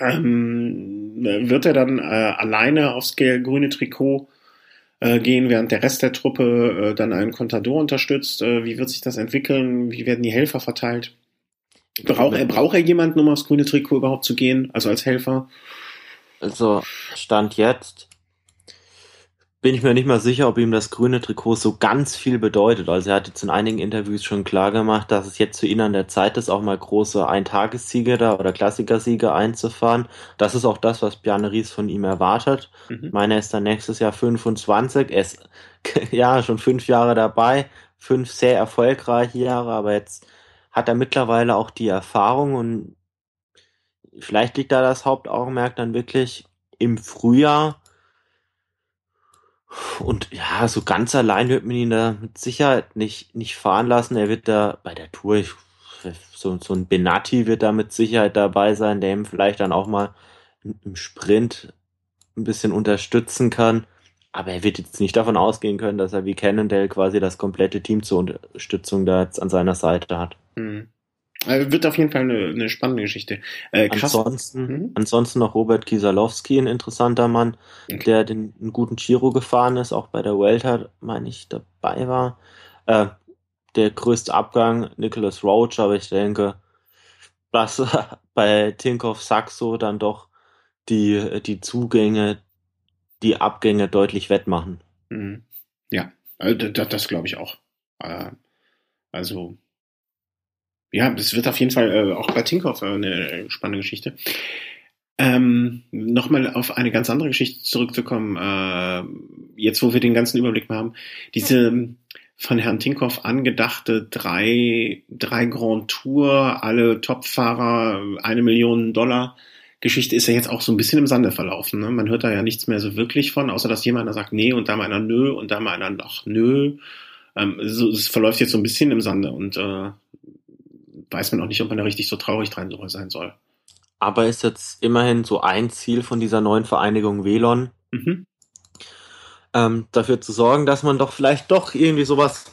Ähm, wird er dann äh, alleine aufs grüne Trikot äh, gehen, während der Rest der Truppe äh, dann einen Contador unterstützt? Äh, wie wird sich das entwickeln? Wie werden die Helfer verteilt? Braucht er, braucht er jemanden, um aufs grüne Trikot überhaupt zu gehen, also als Helfer? Also Stand jetzt bin ich mir nicht mal sicher, ob ihm das grüne Trikot so ganz viel bedeutet. Also er hat jetzt in einigen Interviews schon klar gemacht, dass es jetzt für ihn an der Zeit ist, auch mal große Eintagessiege da oder Klassikersiege einzufahren. Das ist auch das, was Bjarne Ries von ihm erwartet. Mhm. Ich meine, er ist dann nächstes Jahr 25. Er ist ja schon fünf Jahre dabei, fünf sehr erfolgreiche Jahre, aber jetzt hat er mittlerweile auch die Erfahrung und vielleicht liegt da das Hauptaugenmerk dann wirklich im Frühjahr und ja, so ganz allein wird man ihn da mit Sicherheit nicht, nicht fahren lassen. Er wird da bei der Tour, ich, so, so ein Benatti wird da mit Sicherheit dabei sein, der ihm vielleicht dann auch mal im Sprint ein bisschen unterstützen kann. aber er wird jetzt nicht davon ausgehen können, dass er wie Cannondale quasi das komplette Team zur Unterstützung da jetzt an seiner Seite hat. Mhm. Wird auf jeden Fall eine, eine spannende Geschichte. Äh, ansonsten, mhm. ansonsten noch Robert Kisalowski, ein interessanter Mann, okay. der den einen guten Giro gefahren ist, auch bei der Welter, meine ich, dabei war. Äh, der größte Abgang, Nicholas Roach, aber ich denke, dass bei Tinkoff Saxo dann doch die, die Zugänge, die Abgänge deutlich wettmachen. Mhm. Ja, also das, das glaube ich auch. Äh, also, ja, das wird auf jeden Fall äh, auch bei Tinkoff eine spannende Geschichte. Ähm, Nochmal auf eine ganz andere Geschichte zurückzukommen, äh, jetzt wo wir den ganzen Überblick haben. Diese von Herrn Tinkoff angedachte drei, drei Grand Tour, alle Topfahrer, eine Million Dollar Geschichte ist ja jetzt auch so ein bisschen im Sande verlaufen. Ne? Man hört da ja nichts mehr so wirklich von, außer dass jemand da sagt nee und da mal einer nö und da mal einer ach nö. Ähm, so, es verläuft jetzt so ein bisschen im Sande und äh, weiß man auch nicht, ob man da richtig so traurig dran sein soll. Aber ist jetzt immerhin so ein Ziel von dieser neuen Vereinigung Velon, mhm ähm, dafür zu sorgen, dass man doch vielleicht doch irgendwie sowas.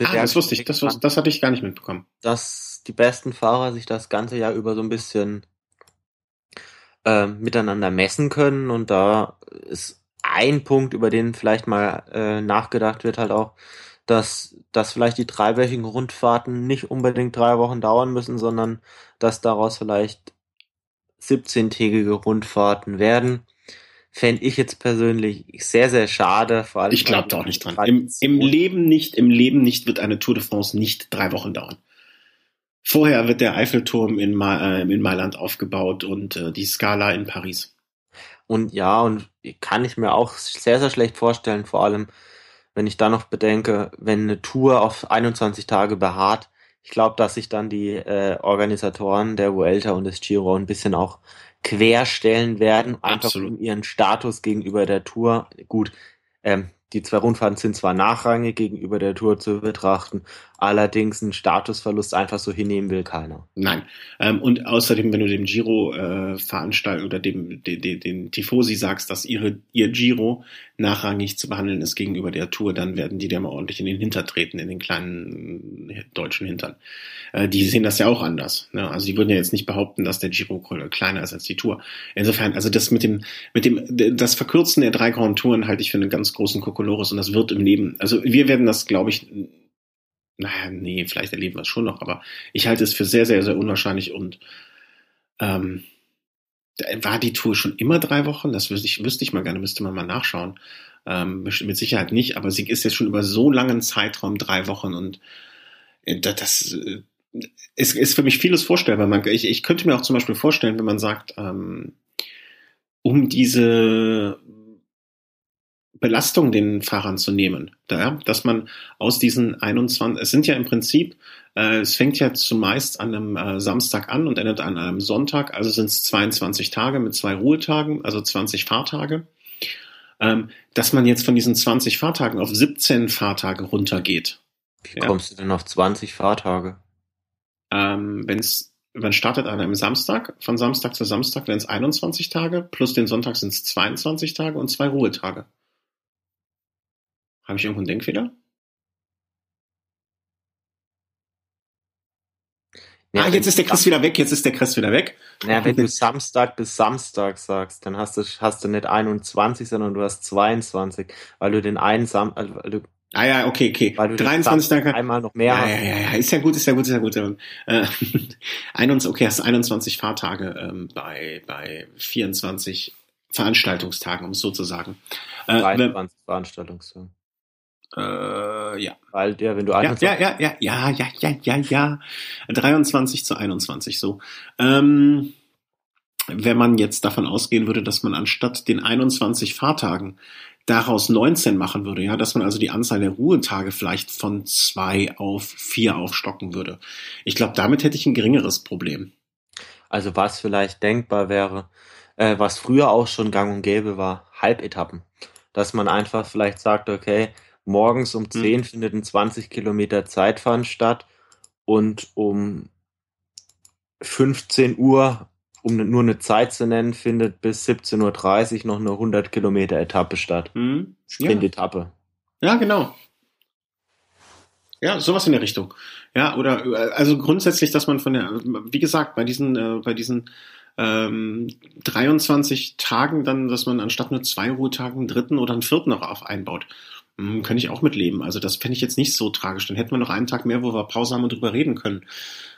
Ah, das wusste ich, das, das hatte ich gar nicht mitbekommen. Dass die besten Fahrer sich das ganze Jahr über so ein bisschen äh, miteinander messen können und da ist ein Punkt, über den vielleicht mal äh, nachgedacht wird, halt auch, dass, dass vielleicht die dreiwöchigen Rundfahrten nicht unbedingt drei Wochen dauern müssen, sondern dass daraus vielleicht 17-tägige Rundfahrten werden fände ich jetzt persönlich sehr, sehr schade. Vor allem ich glaube da auch nicht dran. Im, Im Leben nicht, im Leben nicht wird eine Tour de France nicht drei Wochen dauern. Vorher wird der Eiffelturm in, Ma äh, in Mailand aufgebaut und äh, die Scala in Paris. Und ja, und kann ich mir auch sehr, sehr schlecht vorstellen, vor allem, wenn ich da noch bedenke, wenn eine Tour auf 21 Tage beharrt, ich glaube, dass sich dann die äh, Organisatoren der Vuelta und des Giro ein bisschen auch querstellen werden, einfach um ihren Status gegenüber der Tour. Gut, ähm, die zwei Rundfahrten sind zwar nachrangig gegenüber der Tour zu betrachten, allerdings ein Statusverlust einfach so hinnehmen will keiner. Nein. Ähm, und außerdem, wenn du dem Giro äh, veranstalten oder dem de, de, den Tifosi sagst, dass ihre ihr Giro nachrangig zu behandeln ist gegenüber der Tour, dann werden die dir mal ordentlich in den Hinter treten, in den kleinen äh, deutschen Hintern. Äh, die sehen das ja auch anders. Ne? Also die würden ja jetzt nicht behaupten, dass der Giro kleiner ist als die Tour. Insofern, also das mit dem, mit dem, das Verkürzen der drei Grand Touren halte ich für einen ganz großen Kokolores und das wird im Leben, also wir werden das, glaube ich, naja, nee, vielleicht erleben wir es schon noch, aber ich halte es für sehr, sehr, sehr unwahrscheinlich und ähm, war die Tour schon immer drei Wochen? Das wüsste ich, wüsste ich mal gerne, müsste man mal nachschauen. Ähm, mit Sicherheit nicht, aber sie ist jetzt schon über so langen Zeitraum drei Wochen und äh, das äh, ist, ist für mich vieles vorstellbar. Man, ich, ich könnte mir auch zum Beispiel vorstellen, wenn man sagt, ähm, um diese Belastung den Fahrern zu nehmen. Da, dass man aus diesen 21, es sind ja im Prinzip, äh, es fängt ja zumeist an einem äh, Samstag an und endet an einem Sonntag, also sind es 22 Tage mit zwei Ruhetagen, also 20 Fahrtage. Ähm, dass man jetzt von diesen 20 Fahrtagen auf 17 Fahrtage runtergeht. Wie ja? kommst du denn auf 20 Fahrtage? Ähm, wenn es man startet an einem Samstag, von Samstag zu Samstag wären es 21 Tage, plus den Sonntag sind es 22 Tage und zwei Ruhetage. Habe ich irgendwo einen Denkfehler? Ja, ah, jetzt ist der Chris wieder weg, jetzt ist der Chris wieder weg. Ja, wenn du Samstag bis Samstag sagst, dann hast du, hast du nicht 21, sondern du hast 22, weil du den einen Sam, also, du, Ah ja, okay, okay. Weil du 23 Tage einmal noch mehr ja, hast. Ja, ja, ja, ist ja gut, ist ja gut, ist ja gut. Äh, 21, okay, hast 21 Fahrtage ähm, bei bei 24 Veranstaltungstagen, um es so zu sagen. Äh, 23 Veranstaltungstage. Äh, ja. Weil der, wenn du ja, ja, ja, ja, ja, ja, ja, ja, ja. 23 zu 21, so. Ähm, wenn man jetzt davon ausgehen würde, dass man anstatt den 21 Fahrtagen daraus 19 machen würde, ja, dass man also die Anzahl der Ruhetage vielleicht von zwei auf vier aufstocken würde. Ich glaube, damit hätte ich ein geringeres Problem. Also was vielleicht denkbar wäre, äh, was früher auch schon gang und gäbe war, Halbetappen. Dass man einfach vielleicht sagt, okay, Morgens um 10 mhm. findet ein 20 Kilometer Zeitfahren statt und um 15 Uhr um nur eine Zeit zu nennen, findet bis 17.30 Uhr noch eine 100 Kilometer Etappe statt. Mhm. Sprint-Etappe. Ja, genau. Ja, sowas in der Richtung. Ja, oder äh, also grundsätzlich, dass man von der, wie gesagt, bei diesen, äh, bei diesen ähm, 23 Tagen dann, dass man anstatt nur zwei Ruhetagen einen dritten oder einen vierten noch auf einbaut. Hm, könnte ich auch mitleben. Also das fände ich jetzt nicht so tragisch. Dann hätten wir noch einen Tag mehr, wo wir Pause haben und drüber reden können.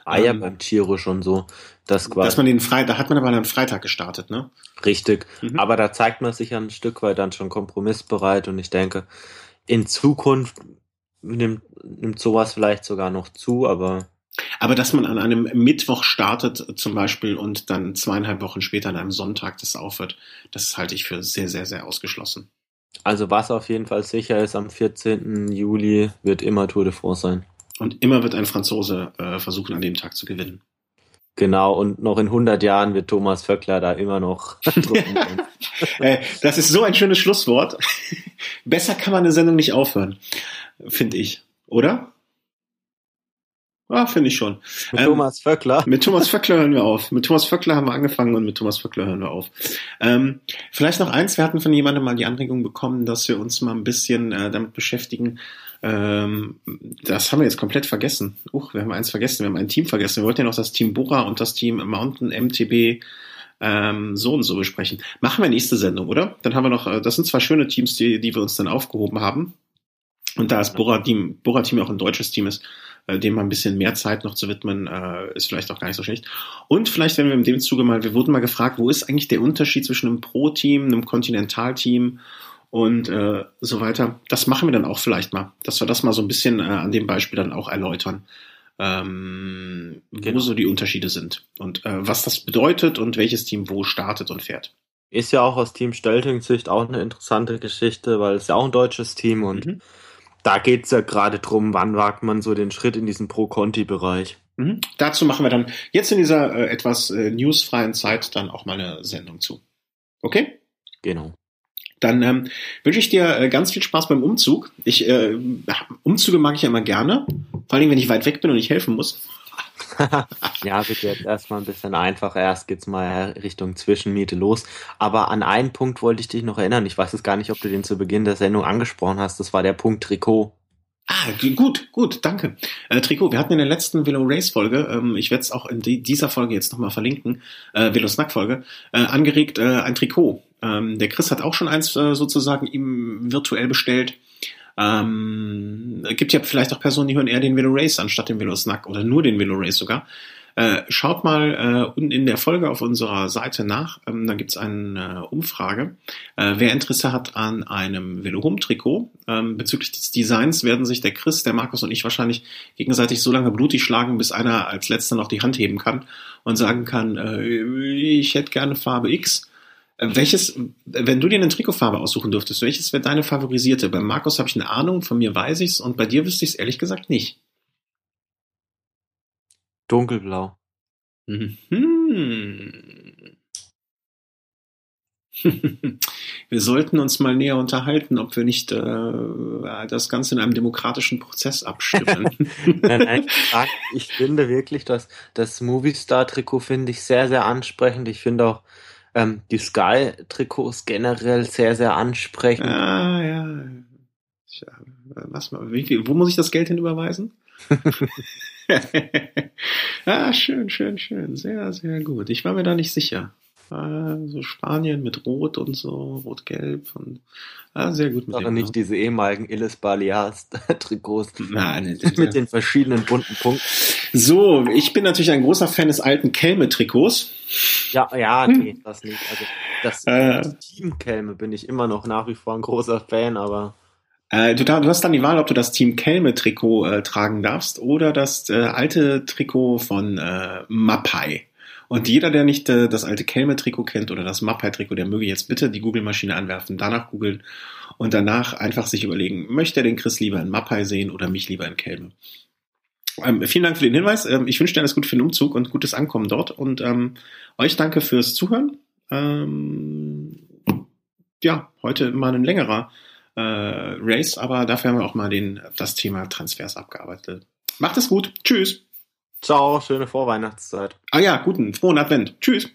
Ah ja, ähm, beim Tiro schon so. Das quasi dass man den Freitag, da hat man aber dann Freitag gestartet, ne? Richtig. Mhm. Aber da zeigt man sich ja ein Stück weit dann schon kompromissbereit und ich denke, in Zukunft nimmt, nimmt sowas vielleicht sogar noch zu, aber. Aber dass man an einem Mittwoch startet zum Beispiel und dann zweieinhalb Wochen später an einem Sonntag das aufhört, das halte ich für sehr, sehr, sehr ausgeschlossen. Also was auf jeden Fall sicher ist, am 14. Juli wird immer Tour de France sein. Und immer wird ein Franzose äh, versuchen, an dem Tag zu gewinnen. Genau, und noch in 100 Jahren wird Thomas Vöckler da immer noch äh, Das ist so ein schönes Schlusswort. Besser kann man eine Sendung nicht aufhören, finde ich. Oder? Ah, finde ich schon. Mit ähm, Thomas Vöckler? Mit Thomas Vöckler hören wir auf. Mit Thomas Vöckler haben wir angefangen und mit Thomas Vöckler hören wir auf. Ähm, vielleicht noch eins, wir hatten von jemandem mal die Anregung bekommen, dass wir uns mal ein bisschen äh, damit beschäftigen. Ähm, das haben wir jetzt komplett vergessen. Uch, wir haben eins vergessen, wir haben ein Team vergessen. Wir wollten ja noch das Team Bora und das Team Mountain MTB ähm, so und so besprechen. Machen wir nächste Sendung, oder? Dann haben wir noch, äh, das sind zwei schöne Teams, die, die wir uns dann aufgehoben haben. Und da das Bora-Team Bora -Team auch ein deutsches Team ist, äh, dem mal ein bisschen mehr Zeit noch zu widmen, äh, ist vielleicht auch gar nicht so schlecht. Und vielleicht werden wir in dem Zuge mal, wir wurden mal gefragt, wo ist eigentlich der Unterschied zwischen einem Pro-Team, einem Kontinentalteam und äh, so weiter. Das machen wir dann auch vielleicht mal, dass wir das mal so ein bisschen äh, an dem Beispiel dann auch erläutern, ähm, genau. wo so die Unterschiede sind und äh, was das bedeutet und welches Team wo startet und fährt. Ist ja auch aus Team Stelting-Sicht auch eine interessante Geschichte, weil es ja auch ein deutsches Team und mhm da geht es ja gerade drum, wann wagt man so den Schritt in diesen Pro-Conti-Bereich. Mhm. Dazu machen wir dann jetzt in dieser äh, etwas äh, newsfreien Zeit dann auch mal eine Sendung zu. Okay? Genau. Dann ähm, wünsche ich dir äh, ganz viel Spaß beim Umzug. Ich, äh, Umzüge mag ich ja immer gerne, vor allem wenn ich weit weg bin und ich helfen muss. ja, wird jetzt erstmal ein bisschen einfacher. Erst geht's mal Richtung Zwischenmiete los. Aber an einen Punkt wollte ich dich noch erinnern. Ich weiß es gar nicht, ob du den zu Beginn der Sendung angesprochen hast. Das war der Punkt Trikot. Ah, gut, gut, danke. Äh, Trikot, wir hatten in der letzten Velo Race Folge, ähm, ich werde es auch in die, dieser Folge jetzt nochmal verlinken, äh, Velo Snack Folge, äh, angeregt äh, ein Trikot. Ähm, der Chris hat auch schon eins äh, sozusagen ihm virtuell bestellt. Ähm, gibt ja vielleicht auch Personen, die hören eher den Velo Race anstatt den Velo Snack oder nur den Velo Race sogar. Äh, schaut mal äh, unten in der Folge auf unserer Seite nach. Ähm, da gibt's eine äh, Umfrage. Äh, wer Interesse hat an einem Velo Home Trikot, ähm, bezüglich des Designs werden sich der Chris, der Markus und ich wahrscheinlich gegenseitig so lange blutig schlagen, bis einer als letzter noch die Hand heben kann und sagen kann, äh, ich hätte gerne Farbe X. Welches, wenn du dir eine Trikotfarbe aussuchen dürftest, welches wäre deine favorisierte? Bei Markus habe ich eine Ahnung, von mir weiß ich's und bei dir wüsste ich es ehrlich gesagt nicht. Dunkelblau. Mhm. wir sollten uns mal näher unterhalten, ob wir nicht äh, das Ganze in einem demokratischen Prozess abstimmen. nein, nein, ich finde wirklich, dass das Movie-Star-Trikot finde ich sehr, sehr ansprechend. Ich finde auch ähm, die Sky-Trikots generell sehr, sehr ansprechend. Ah, ja. Was, wie, wo muss ich das Geld hin überweisen? ah, schön, schön, schön. Sehr, sehr gut. Ich war mir da nicht sicher. Ah, so Spanien mit Rot und so, Rot-Gelb und ah, sehr gut mit Aber nicht diese ehemaligen Illes Balears Trikots. Nein, mit den verschiedenen bunten Punkten. So, ich bin natürlich ein großer Fan des alten Kelme-Trikots. Ja, ja, nee, das nicht. Also das äh, Team Kelme bin ich immer noch nach wie vor ein großer Fan, aber äh, du, du, hast dann die Wahl, ob du das Team Kelme-Trikot äh, tragen darfst oder das äh, alte Trikot von äh, Mapai. Und jeder, der nicht äh, das alte Kelme-Trikot kennt oder das Mapai-Trikot, der möge jetzt bitte die Google-Maschine anwerfen, danach googeln und danach einfach sich überlegen, möchte er den Chris lieber in Mapai sehen oder mich lieber in Kelme? Ähm, vielen Dank für den Hinweis. Ähm, ich wünsche dir alles Gute für den Umzug und gutes Ankommen dort. Und ähm, euch danke fürs Zuhören. Ähm, ja, heute mal ein längerer äh, Race, aber dafür haben wir auch mal den, das Thema Transfers abgearbeitet. Macht es gut. Tschüss. Ciao, schöne Vorweihnachtszeit. Ah ja, guten, frohen Advent. Tschüss.